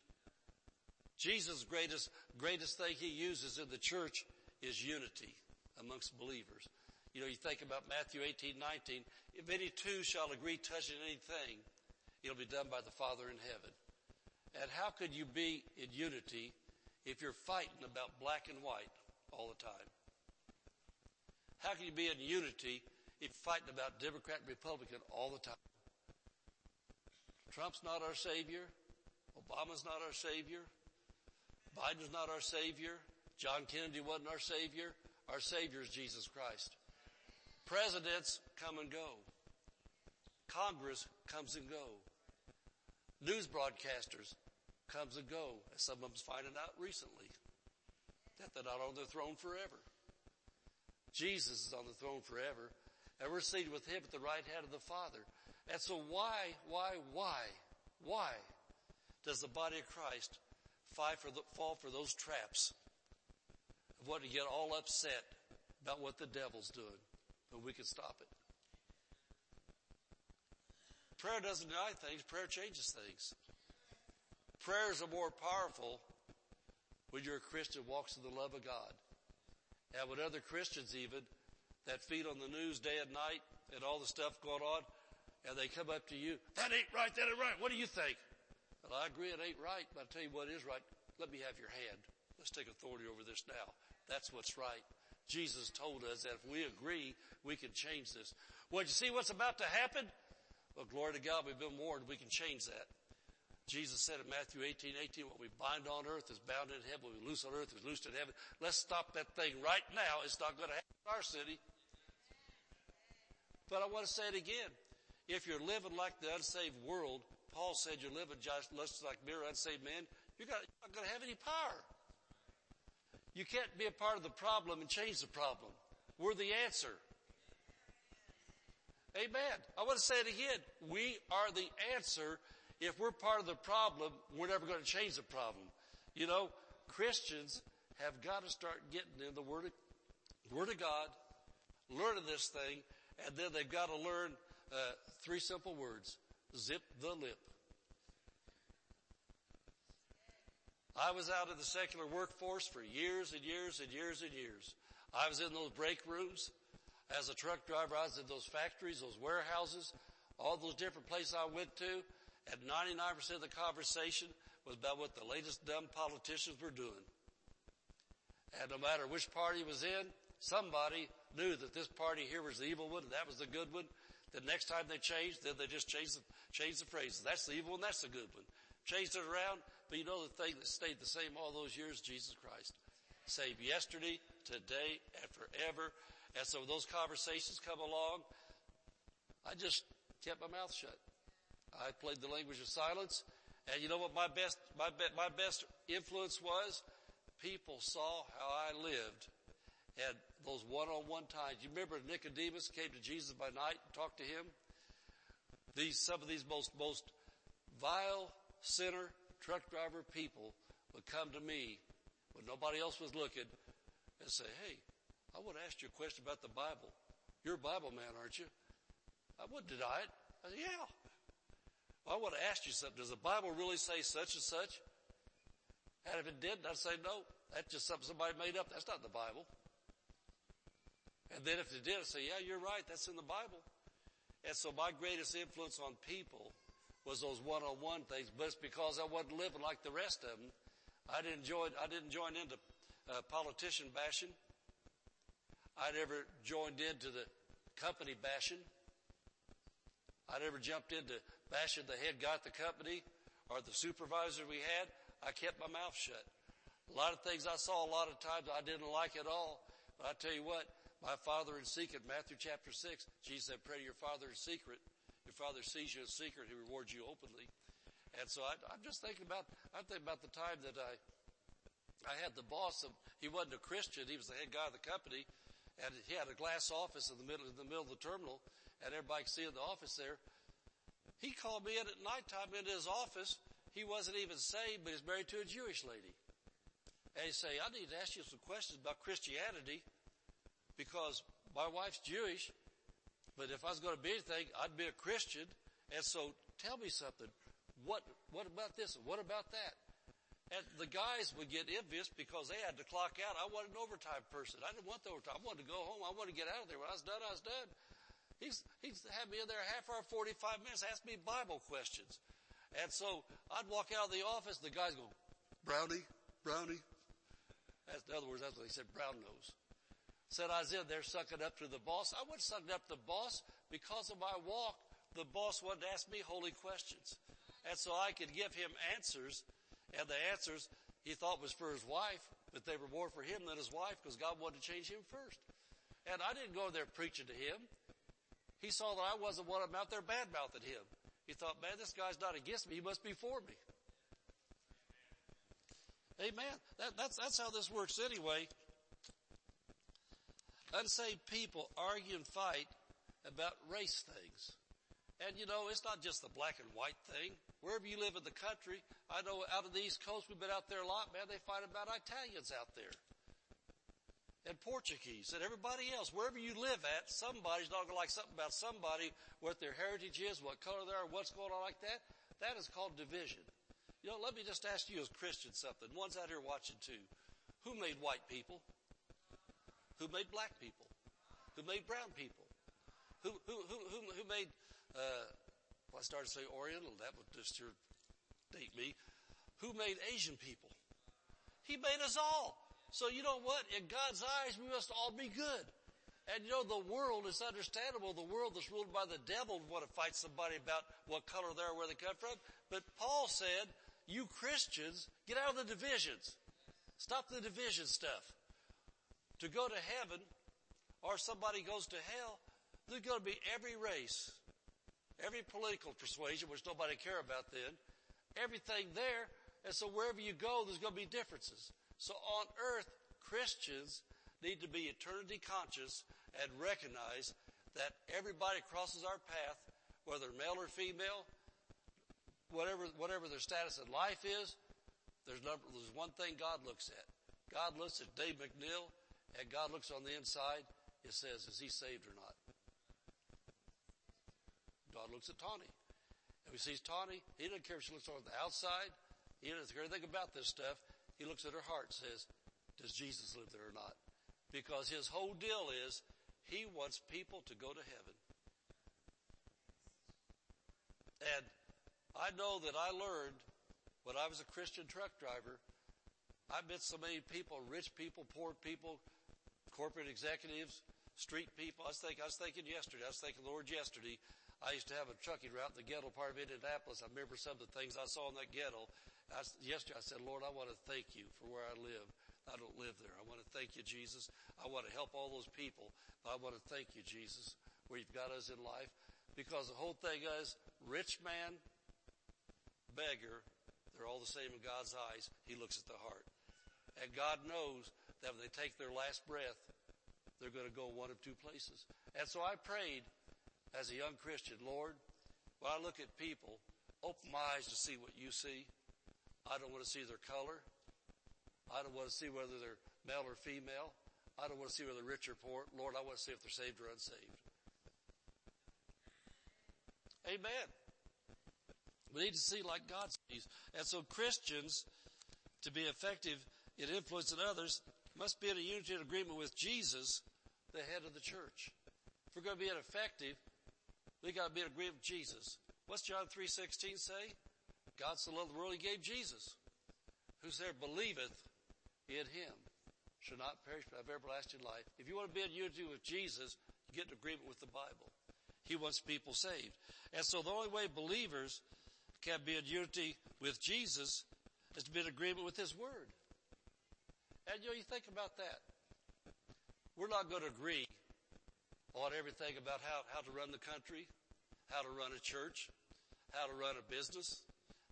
Jesus' greatest, greatest thing he uses in the church is unity amongst believers. You know, you think about Matthew 18, 19. If any two shall agree touching anything, it'll be done by the Father in heaven. And how could you be in unity if you're fighting about black and white all the time? How can you be in unity if you're fighting about Democrat and Republican all the time? Trump's not our Savior. Obama's not our Savior. Biden's not our Savior. John Kennedy wasn't our Savior. Our Savior is Jesus Christ. Presidents come and go. Congress comes and go. News broadcasters comes and go, as some of them's finding out recently. That they're not on the throne forever. Jesus is on the throne forever, and we're seated with Him at the right hand of the Father. And so why, why, why, why does the body of Christ for the, fall for those traps of what to get all upset about what the devil's doing when we can stop it? Prayer doesn't deny things, prayer changes things. Prayers are more powerful when you're a Christian walks in the love of God. And when other Christians even that feed on the news day and night and all the stuff going on, and they come up to you, that ain't right, that ain't right. What do you think? Well, I agree it ain't right, but I'll tell you what is right. Let me have your hand. Let's take authority over this now. That's what's right. Jesus told us that if we agree, we can change this. Well, you see what's about to happen? Well, glory to God, we've been warned. We can change that. Jesus said in Matthew 18, 18, what we bind on earth is bound in heaven. What we loose on earth is loosed in heaven. Let's stop that thing right now. It's not going to happen in our city. But I want to say it again. If you're living like the unsaved world, Paul said you're living just like mere unsaved men, you're not going to have any power. You can't be a part of the problem and change the problem. We're the answer. Amen. I want to say it again. We are the answer. If we're part of the problem, we're never going to change the problem. You know, Christians have got to start getting in the Word of, Word of God, learning this thing, and then they've got to learn uh, three simple words. Zip the lip. I was out of the secular workforce for years and years and years and years. I was in those break rooms as a truck driver. I was in those factories, those warehouses, all those different places I went to, and 99% of the conversation was about what the latest dumb politicians were doing. And no matter which party was in, somebody knew that this party here was the evil one and that was the good one. The next time they changed, then they just changed the, changed the phrases. That's the evil one, that's the good one. Changed it around, but you know the thing that stayed the same all those years? Jesus Christ. Save yesterday, today, and forever. And so those conversations come along, I just kept my mouth shut. I played the language of silence. And you know what my best, my, be, my best influence was? People saw how I lived and those one-on-one times. You remember Nicodemus came to Jesus by night and talked to him? These, some of these most, most vile sinner truck driver people would come to me when nobody else was looking and say, Hey, I want to ask you a question about the Bible. You're a Bible man, aren't you? I wouldn't deny it. I said, Yeah. Well, I want to ask you something. Does the Bible really say such and such? And if it didn't, I'd say, no, that's just something somebody made up. That's not the Bible. And then if it did, I'd say, yeah, you're right. That's in the Bible. And so my greatest influence on people was those one-on-one things, but it's because I wasn't living like the rest of them. I didn't join, I didn't join into uh, politician bashing. I never joined into the company bashing. I never jumped into bashing the head guy at the company or the supervisor we had, I kept my mouth shut. A lot of things I saw a lot of times I didn't like at all. But I tell you what, my father in secret, Matthew chapter 6, Jesus said, pray to your father in secret. Your father sees you in secret, he rewards you openly. And so I, am just thinking about, I'm thinking about the time that I, I had the boss of, he wasn't a Christian, he was the head guy of the company, and he had a glass office in the middle, in the middle of the terminal, and everybody could see in the office there. He called me in at nighttime into his office. He wasn't even saved, but he's married to a Jewish lady. And he say, I need to ask you some questions about Christianity because my wife's Jewish, but if I was going to be anything, I'd be a Christian. And so tell me something. What, what about this what about that? And the guys would get envious because they had to clock out. I wasn't an overtime person. I didn't want the overtime. I wanted to go home. I wanted to get out of there. When I was done, I was done. He's, he's had me in there half hour, 45 minutes, asked me Bible questions. And so I'd walk out of the office, the guys go, Brownie, Brownie. That's, in other words, that's what he said, brown nose. Said I was in there sucking up to the boss. I wasn't sucking up to the boss because of my walk. The boss wanted to ask me holy questions. And so I could give him answers and the answers he thought was for his wife, but they were more for him than his wife because God wanted to change him first. And I didn't go there preaching to him. He saw that I wasn't one of them out there bad mouthing him. He thought, man, this guy's not against me. He must be for me. Amen. That, that's, that's how this works anyway. Unsaved people argue and fight about race things. And you know, it's not just the black and white thing. Wherever you live in the country, I know out of the East Coast, we've been out there a lot, man, they fight about Italians out there and Portuguese and everybody else. Wherever you live at, somebody's not going to like something about somebody, what their heritage is, what color they are, what's going on like that. That is called division. You know, let me just ask you as Christians something. One's out here watching too. Who made white people? Who made black people? Who made brown people? Who, who, who, who, who made, uh, well, I started to say Oriental. That would just date me. Who made Asian people? He made us all. So you know what? In God's eyes, we must all be good. And you know, the world is understandable. The world that's ruled by the devil would want to fight somebody about what color they are, where they come from. But Paul said, you Christians, get out of the divisions. Stop the division stuff. To go to heaven, or somebody goes to hell, There's going to be every race, every political persuasion, which nobody care about then, everything there. And so wherever you go, there's going to be differences. So on earth, Christians need to be eternity conscious and recognize that everybody crosses our path, whether male or female, whatever, whatever their status in life is, there's, number, there's one thing God looks at. God looks at Dave McNeil and God looks on the inside. It says, is he saved or not? God looks at Tawny. If he sees Tawny, he doesn't care if she looks on the outside. He doesn't care anything about this stuff. He looks at her heart and says, does Jesus live there or not? Because his whole deal is he wants people to go to heaven. And I know that I learned when I was a Christian truck driver, I met so many people, rich people, poor people, corporate executives, street people. I was thinking, I was thinking yesterday, I was thinking, Lord, yesterday, I used to have a trucking route the ghetto part of Indianapolis. I remember some of the things I saw in that ghetto. I, yesterday I said, Lord, I want to thank you for where I live. I don't live there. I want to thank you, Jesus. I want to help all those people. I want to thank you, Jesus, where you've got us in life. Because the whole thing is, rich man, beggar, they're all the same in God's eyes. He looks at the heart. And God knows that when they take their last breath, they're going to go one of two places. And so I prayed as a young Christian, Lord, when I look at people, open my eyes to see what you see. I don't want to see their color. I don't want to see whether they're male or female. I don't want to see whether they're rich or poor. Lord, I want to see if they're saved or unsaved. Amen. We need to see like God sees. And so Christians, to be effective in influencing others, must be in a unity and agreement with Jesus, the head of the church. If we're going to be effective, we got to be in agreement with Jesus. What's John 3.16 say? God so loved the world, he gave Jesus. Whosoever believeth in him shall not perish but have everlasting life. If you want to be in unity with Jesus, you get in agreement with the Bible. He wants people saved. And so the only way believers can be in unity with Jesus is to be in agreement with His Word. And you know, you think about that. We're not going to agree on everything about how, how to run the country, how to run a church, how to run a business,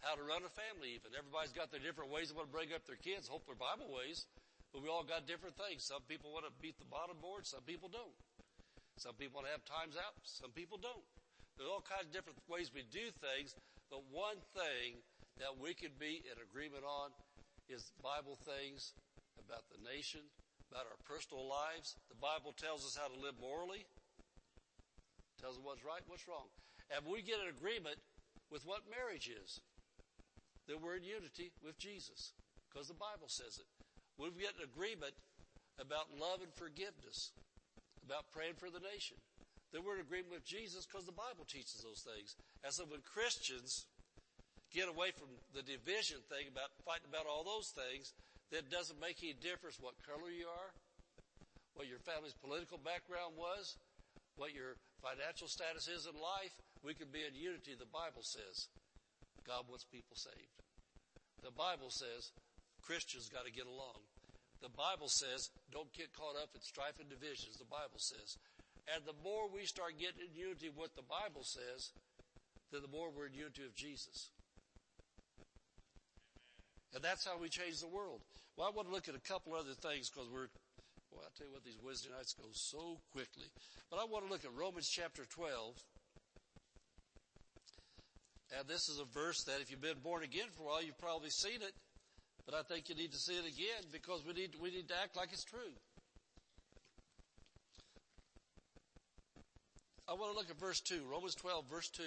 how to run a family even. Everybody's got their different ways they want to bring up their kids, hope they're Bible ways, but we all got different things. Some people want to beat the bottom board, some people don't. Some people want to have times out, some people don't. There's all kinds of different ways we do things, but one thing that we could be in agreement on is Bible things about the nation, about our personal lives. The Bible tells us how to live morally, tells us what's right, what's wrong. And we get an agreement with what marriage is. That we're in unity with Jesus, because the Bible says it. We get an agreement about love and forgiveness, about praying for the nation then we're in agreement with Jesus because the Bible teaches those things. And so when Christians get away from the division thing about fighting about all those things, that doesn't make any difference what color you are, what your family's political background was, what your financial status is in life, we can be in unity, the Bible says. God wants people saved. The Bible says Christians got to get along. The Bible says don't get caught up in strife and divisions. The Bible says and the more we start getting in unity with what the Bible says, then the more we're in unity with Jesus. And that's how we change the world. Well, I want to look at a couple other things because we're, well, I tell you what, these Wednesday nights go so quickly. But I want to look at Romans chapter 12. And this is a verse that if you've been born again for a while, you've probably seen it. But I think you need to see it again because we need, we need to act like it's true. I want to look at verse 2, Romans 12, verse 2.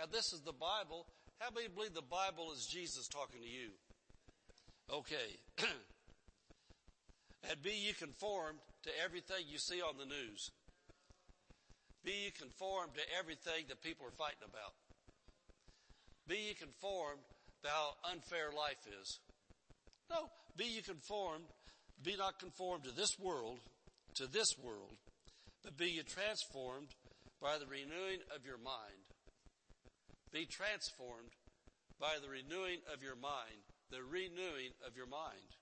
And this is the Bible. How many believe the Bible is Jesus talking to you? Okay. *clears throat* and be ye conformed to everything you see on the news. Be ye conformed to everything that people are fighting about. Be ye conformed to how unfair life is. No, be ye conformed, be not conformed to this world, to this world, but be you transformed by the renewing of your mind. Be transformed by the renewing of your mind. The renewing of your mind.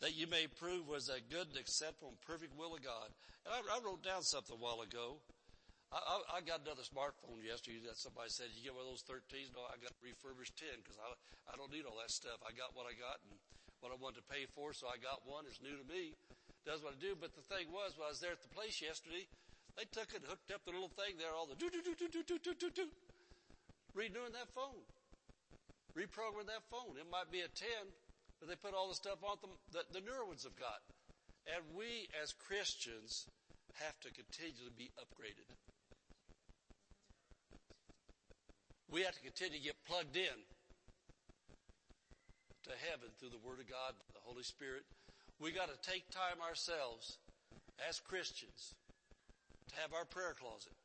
That you may prove was that good and acceptable and perfect will of God. And I, I wrote down something a while ago. I, I, I got another smartphone yesterday that somebody said, you get one of those 13s? No, I got a refurbished 10 because I, I don't need all that stuff. I got what I got and what I wanted to pay for, so I got one. It's new to me. Does what I do. But the thing was, when I was there at the place yesterday, they took it and hooked up the little thing there, all the do do do do do do do do do. Renewing that phone. Reprogramming that phone. It might be a 10, but they put all the stuff on them that the newer ones have got. And we as Christians have to continually be upgraded. We have to continue to get plugged in to heaven through the Word of God, the Holy Spirit. We got to take time ourselves as Christians to have our prayer closet,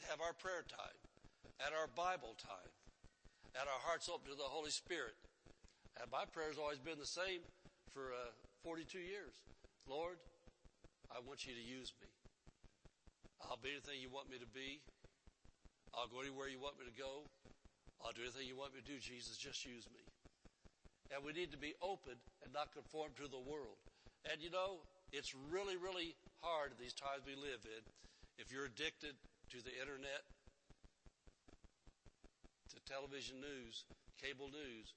to have our prayer time, at our Bible time, at our hearts open to the Holy Spirit. And my prayer has always been the same for uh, 42 years. Lord, I want you to use me. I'll be anything you want me to be. I'll go anywhere you want me to go. I'll do anything you want me to do, Jesus. Just use me. And we need to be open and not conform to the world. And you know, it's really, really hard in these times we live in. If you're addicted to the internet, to television news, cable news,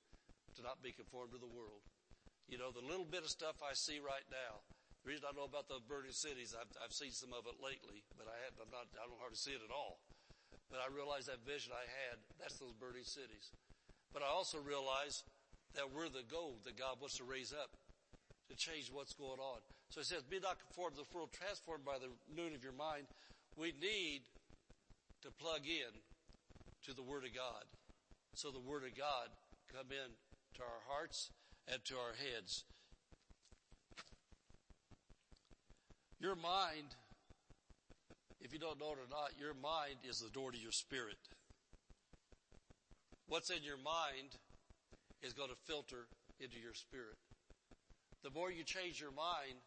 to not be conformed to the world. You know, the little bit of stuff I see right now, the reason I know about those burning cities, I've, I've seen some of it lately, but I have, I'm not, I don't hardly see it at all. But I realize that vision I had, that's those burning cities. But I also realize that we're the gold that God wants to raise up to change what's going on. So it says, be not conformed to the world, transformed by the noon of your mind. We need to plug in to the Word of God. So the Word of God come in to our hearts and to our heads. Your mind if you don't know it or not, your mind is the door to your spirit. What's in your mind is going to filter into your spirit. The more you change your mind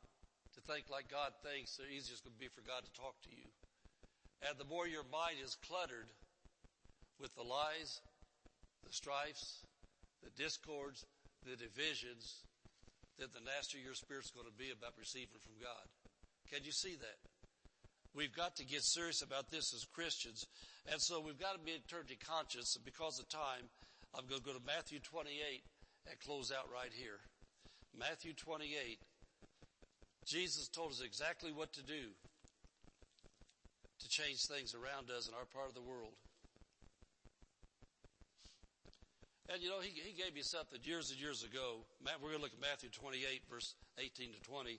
to think like God thinks, the easier it's going to be for God to talk to you. And the more your mind is cluttered with the lies, the strifes, the discords, the divisions, that the nastier your spirit's going to be about receiving from God. Can you see that? We've got to get serious about this as Christians. And so we've got to be eternity conscious. And because of time, I'm going to go to Matthew 28 and close out right here. Matthew 28. Jesus told us exactly what to do to change things around us in our part of the world. And you know, he, he gave me something years and years ago. We're going to look at Matthew 28 verse 18 to 20.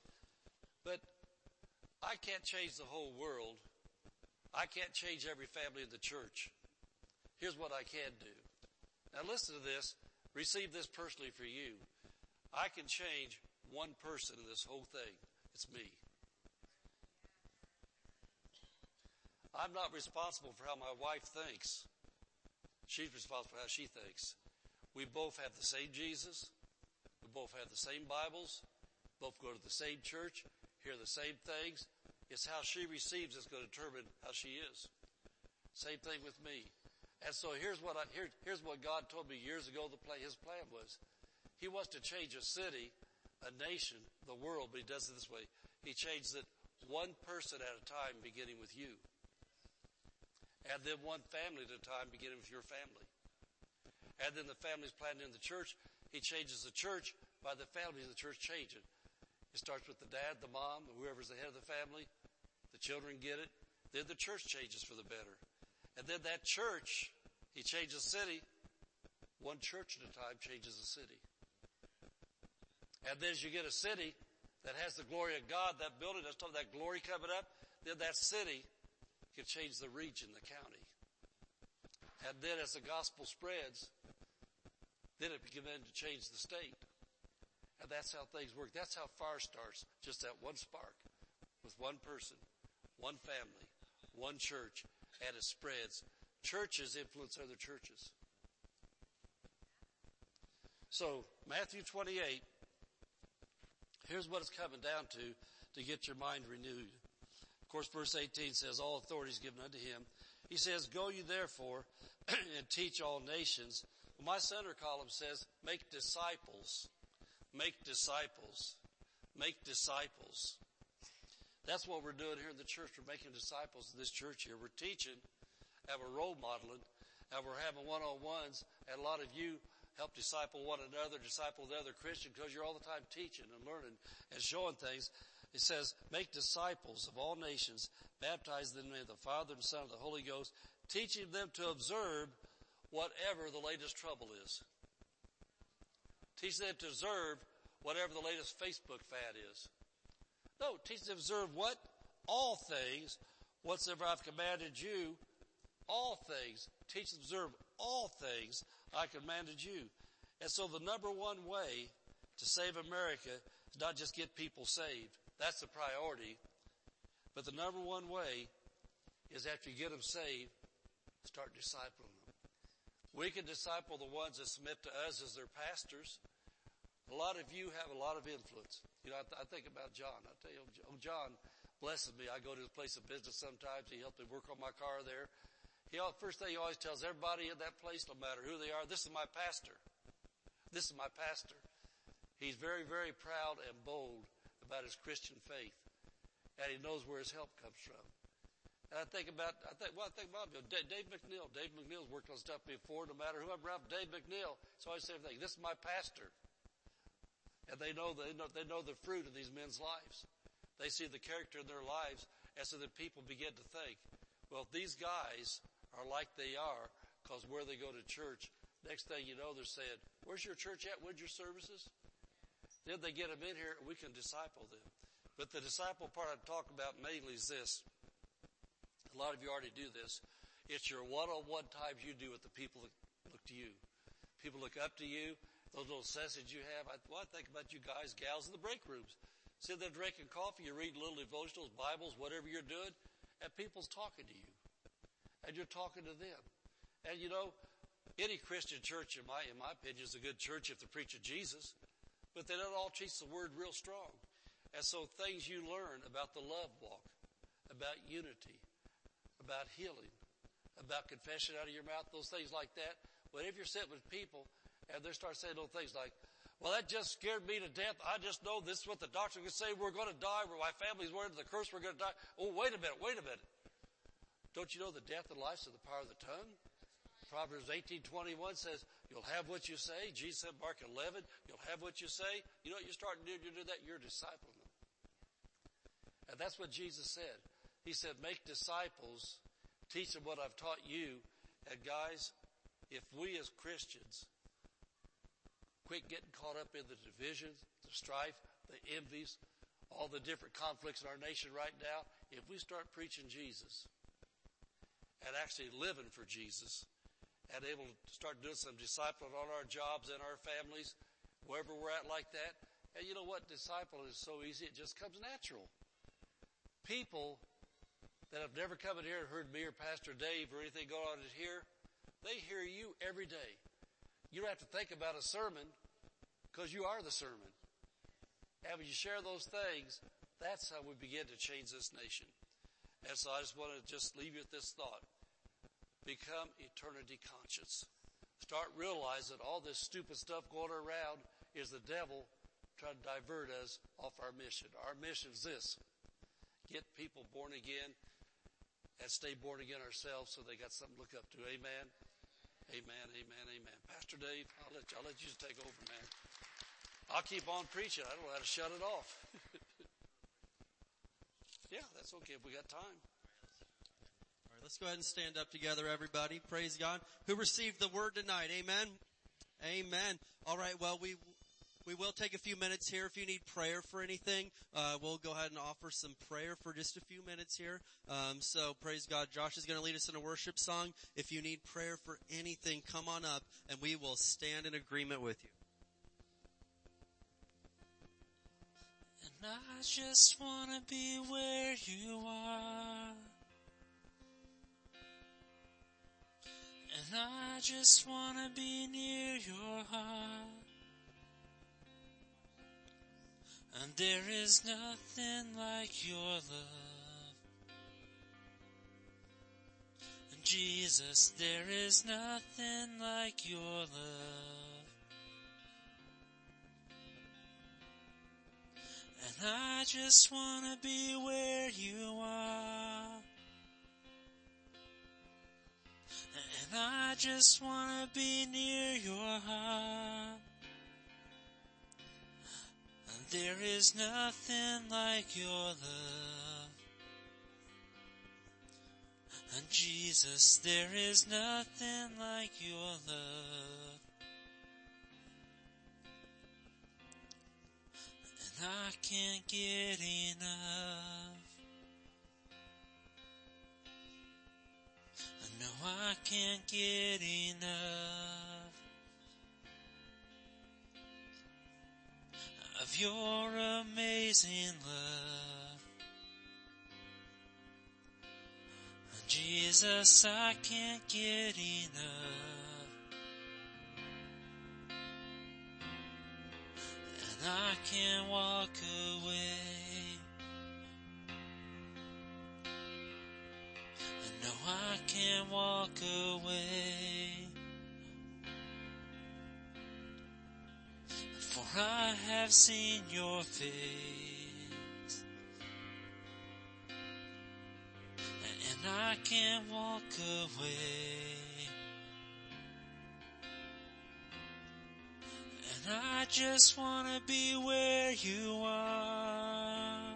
But I can't change the whole world. I can't change every family in the church. Here's what I can do. Now listen to this. Receive this personally for you. I can change one person in this whole thing. It's me. I'm not responsible for how my wife thinks. She's responsible for how she thinks. We both have the same Jesus. We both have the same Bibles. Both go to the same church hear the same things. It's how she receives that's going to determine how she is. Same thing with me. And so here's what I, here, here's what God told me years ago the plan, his plan was. He wants to change a city, a nation, the world, but he does it this way. He changes it one person at a time beginning with you. And then one family at a time beginning with your family. And then the families planted in the church, he changes the church by the families the church changing. It starts with the dad, the mom, whoever's the head of the family. The children get it. Then the church changes for the better. And then that church, he changes the city. One church at a time changes the city. And then as you get a city that has the glory of God, that building, that's talking that glory coming up, then that city can change the region, the county. And then as the gospel spreads, then it began to change the state. And that's how things work. That's how fire starts. Just that one spark with one person, one family, one church, and it spreads. Churches influence other churches. So, Matthew 28, here's what it's coming down to to get your mind renewed. Of course, verse 18 says, All authority is given unto him. He says, Go you therefore *clears throat* and teach all nations. Well, my center column says, Make disciples Make disciples. Make disciples. That's what we're doing here in the church. We're making disciples in this church here. We're teaching, and we're role modeling, and we're having one-on-ones, and a lot of you help disciple one another, disciple the other Christian, because you're all the time teaching and learning and showing things. It says, make disciples of all nations, baptize them in the Father and Son of the Holy Ghost, teaching them to observe whatever the latest trouble is. Teach them to observe whatever the latest Facebook fad is. No, teach them to observe what? All things, whatsoever I've commanded you, all things. Teach them to observe all things I commanded you. And so the number one way to save America is not just get people saved. That's the priority. But the number one way is after you get them saved, start discipling. We can disciple the ones that submit to us as their pastors. A lot of you have a lot of influence. You know, I, th- I think about John. I tell you, oh, oh, John blesses me. I go to his place of business sometimes. He helped me work on my car there. He, first thing he always tells everybody in that place, no matter who they are, this is my pastor. This is my pastor. He's very, very proud and bold about his Christian faith. And he knows where his help comes from. And I think about, I think, well, I think about Dave McNeil. Dave McNeil's worked on stuff before, no matter who I'm around, Dave McNeil. So I say everything. This is my pastor. And they know, they know, they know the fruit of these men's lives. They see the character in their lives. And so that people begin to think, well, if these guys are like they are because where they go to church, next thing you know, they're saying, where's your church at? When's your services? Then they get them in here and we can disciple them. But the disciple part I'm talking about mainly is this. A lot of you already do this. It's your one-on-one times you do with the people that look to you. People look up to you. Those little sessions you have. I, well, I think about you guys, gals in the break rooms. Sit there drinking coffee, you read little devotionals, Bibles, whatever you're doing, and people's talking to you and you're talking to them. And you know, any Christian church, in my, in my opinion, is a good church if they're preaching Jesus, but they don't all teach the word real strong. And so things you learn about the love walk, about unity, about healing, about confession out of your mouth, those things like that. But if you're sitting with people and they start saying little things like, well, that just scared me to death. I just know this is what the doctor could say. We're going to die. My family's worried the curse. We're going to die. Oh, wait a minute. Wait a minute. Don't you know the death and life is the power of the tongue? Proverbs 18:21 says, "You'll have what you say." Jesus said, Mark 11, "You'll have what you say." You know what you're starting to do? You do that. You're discipling them, and that's what Jesus said. He said, "Make disciples, teach them what I've taught you." And guys, if we as Christians quit getting caught up in the divisions, the strife, the envies, all the different conflicts in our nation right now, if we start preaching Jesus, and actually living for Jesus and able to start doing some discipling on our jobs and our families, wherever we're at like that. And you know what? Discipling is so easy. It just comes natural. People that have never come in here and heard me or Pastor Dave or anything going on in here, they hear you every day. You don't have to think about a sermon because you are the sermon. And when you share those things, that's how we begin to change this nation. And so I just want to just leave you with this thought. Become eternity conscious. Start realizing all this stupid stuff going around is the devil trying to divert us off our mission. Our mission is this. Get people born again and stay born again ourselves so they got something to look up to. Amen. Amen. Amen. Amen. Pastor Dave, I'll let you, I'll let you take over, man. I'll keep on preaching. I don't know how to shut it off. *laughs* Yeah, that's okay if we got time. All right, let's go ahead and stand up together, everybody. Praise God. Who received the word tonight? Amen. Amen. All right. Well, we we will take a few minutes here. If you need prayer for anything, uh, we'll go ahead and offer some prayer for just a few minutes here. Um, so praise God. Josh is going to lead us in a worship song. If you need prayer for anything, come on up and we will stand in agreement with you. And I just wanna be where you are. And I just wanna be near your heart. And there is nothing like your love. And Jesus, there is nothing like your love. And I just wanna be where you are. And I just wanna be near your heart. There is nothing like your love. And Jesus, there is nothing like your love. And I can't get enough. No, I can't get enough. Of your amazing love. Jesus, I can't get enough. And I can't walk away. And no, I can't walk away. For I have seen your face. And I can't walk away. And I just wanna be where you are.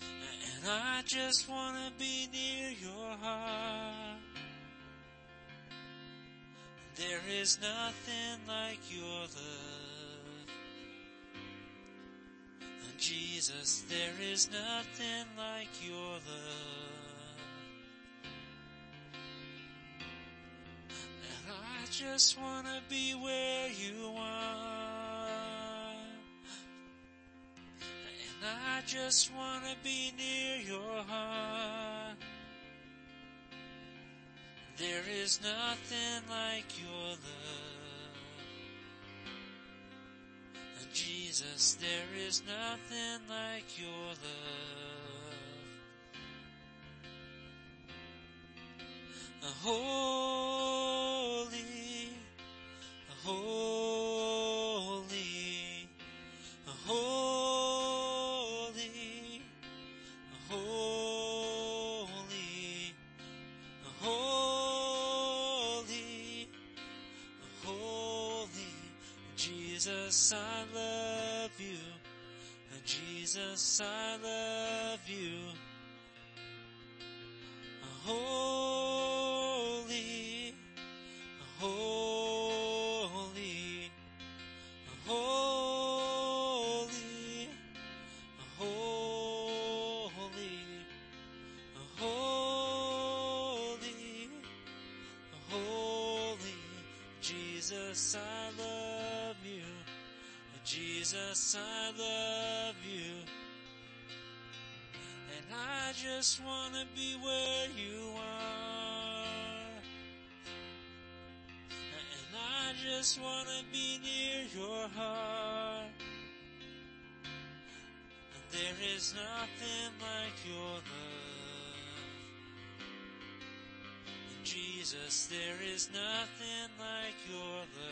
And I just wanna be near your heart. There is nothing like your love. And Jesus, there is nothing like your love. And I just wanna be where you are. And I just wanna be near your heart. There is nothing like your love. And Jesus, there is nothing like your love. Holy, holy, Jesus, I love you. Holy, holy, holy, holy, holy, holy. Jesus, I love you. Jesus, I love I just wanna be where you are. And I just wanna be near your heart. And there is nothing like your love. And Jesus, there is nothing like your love.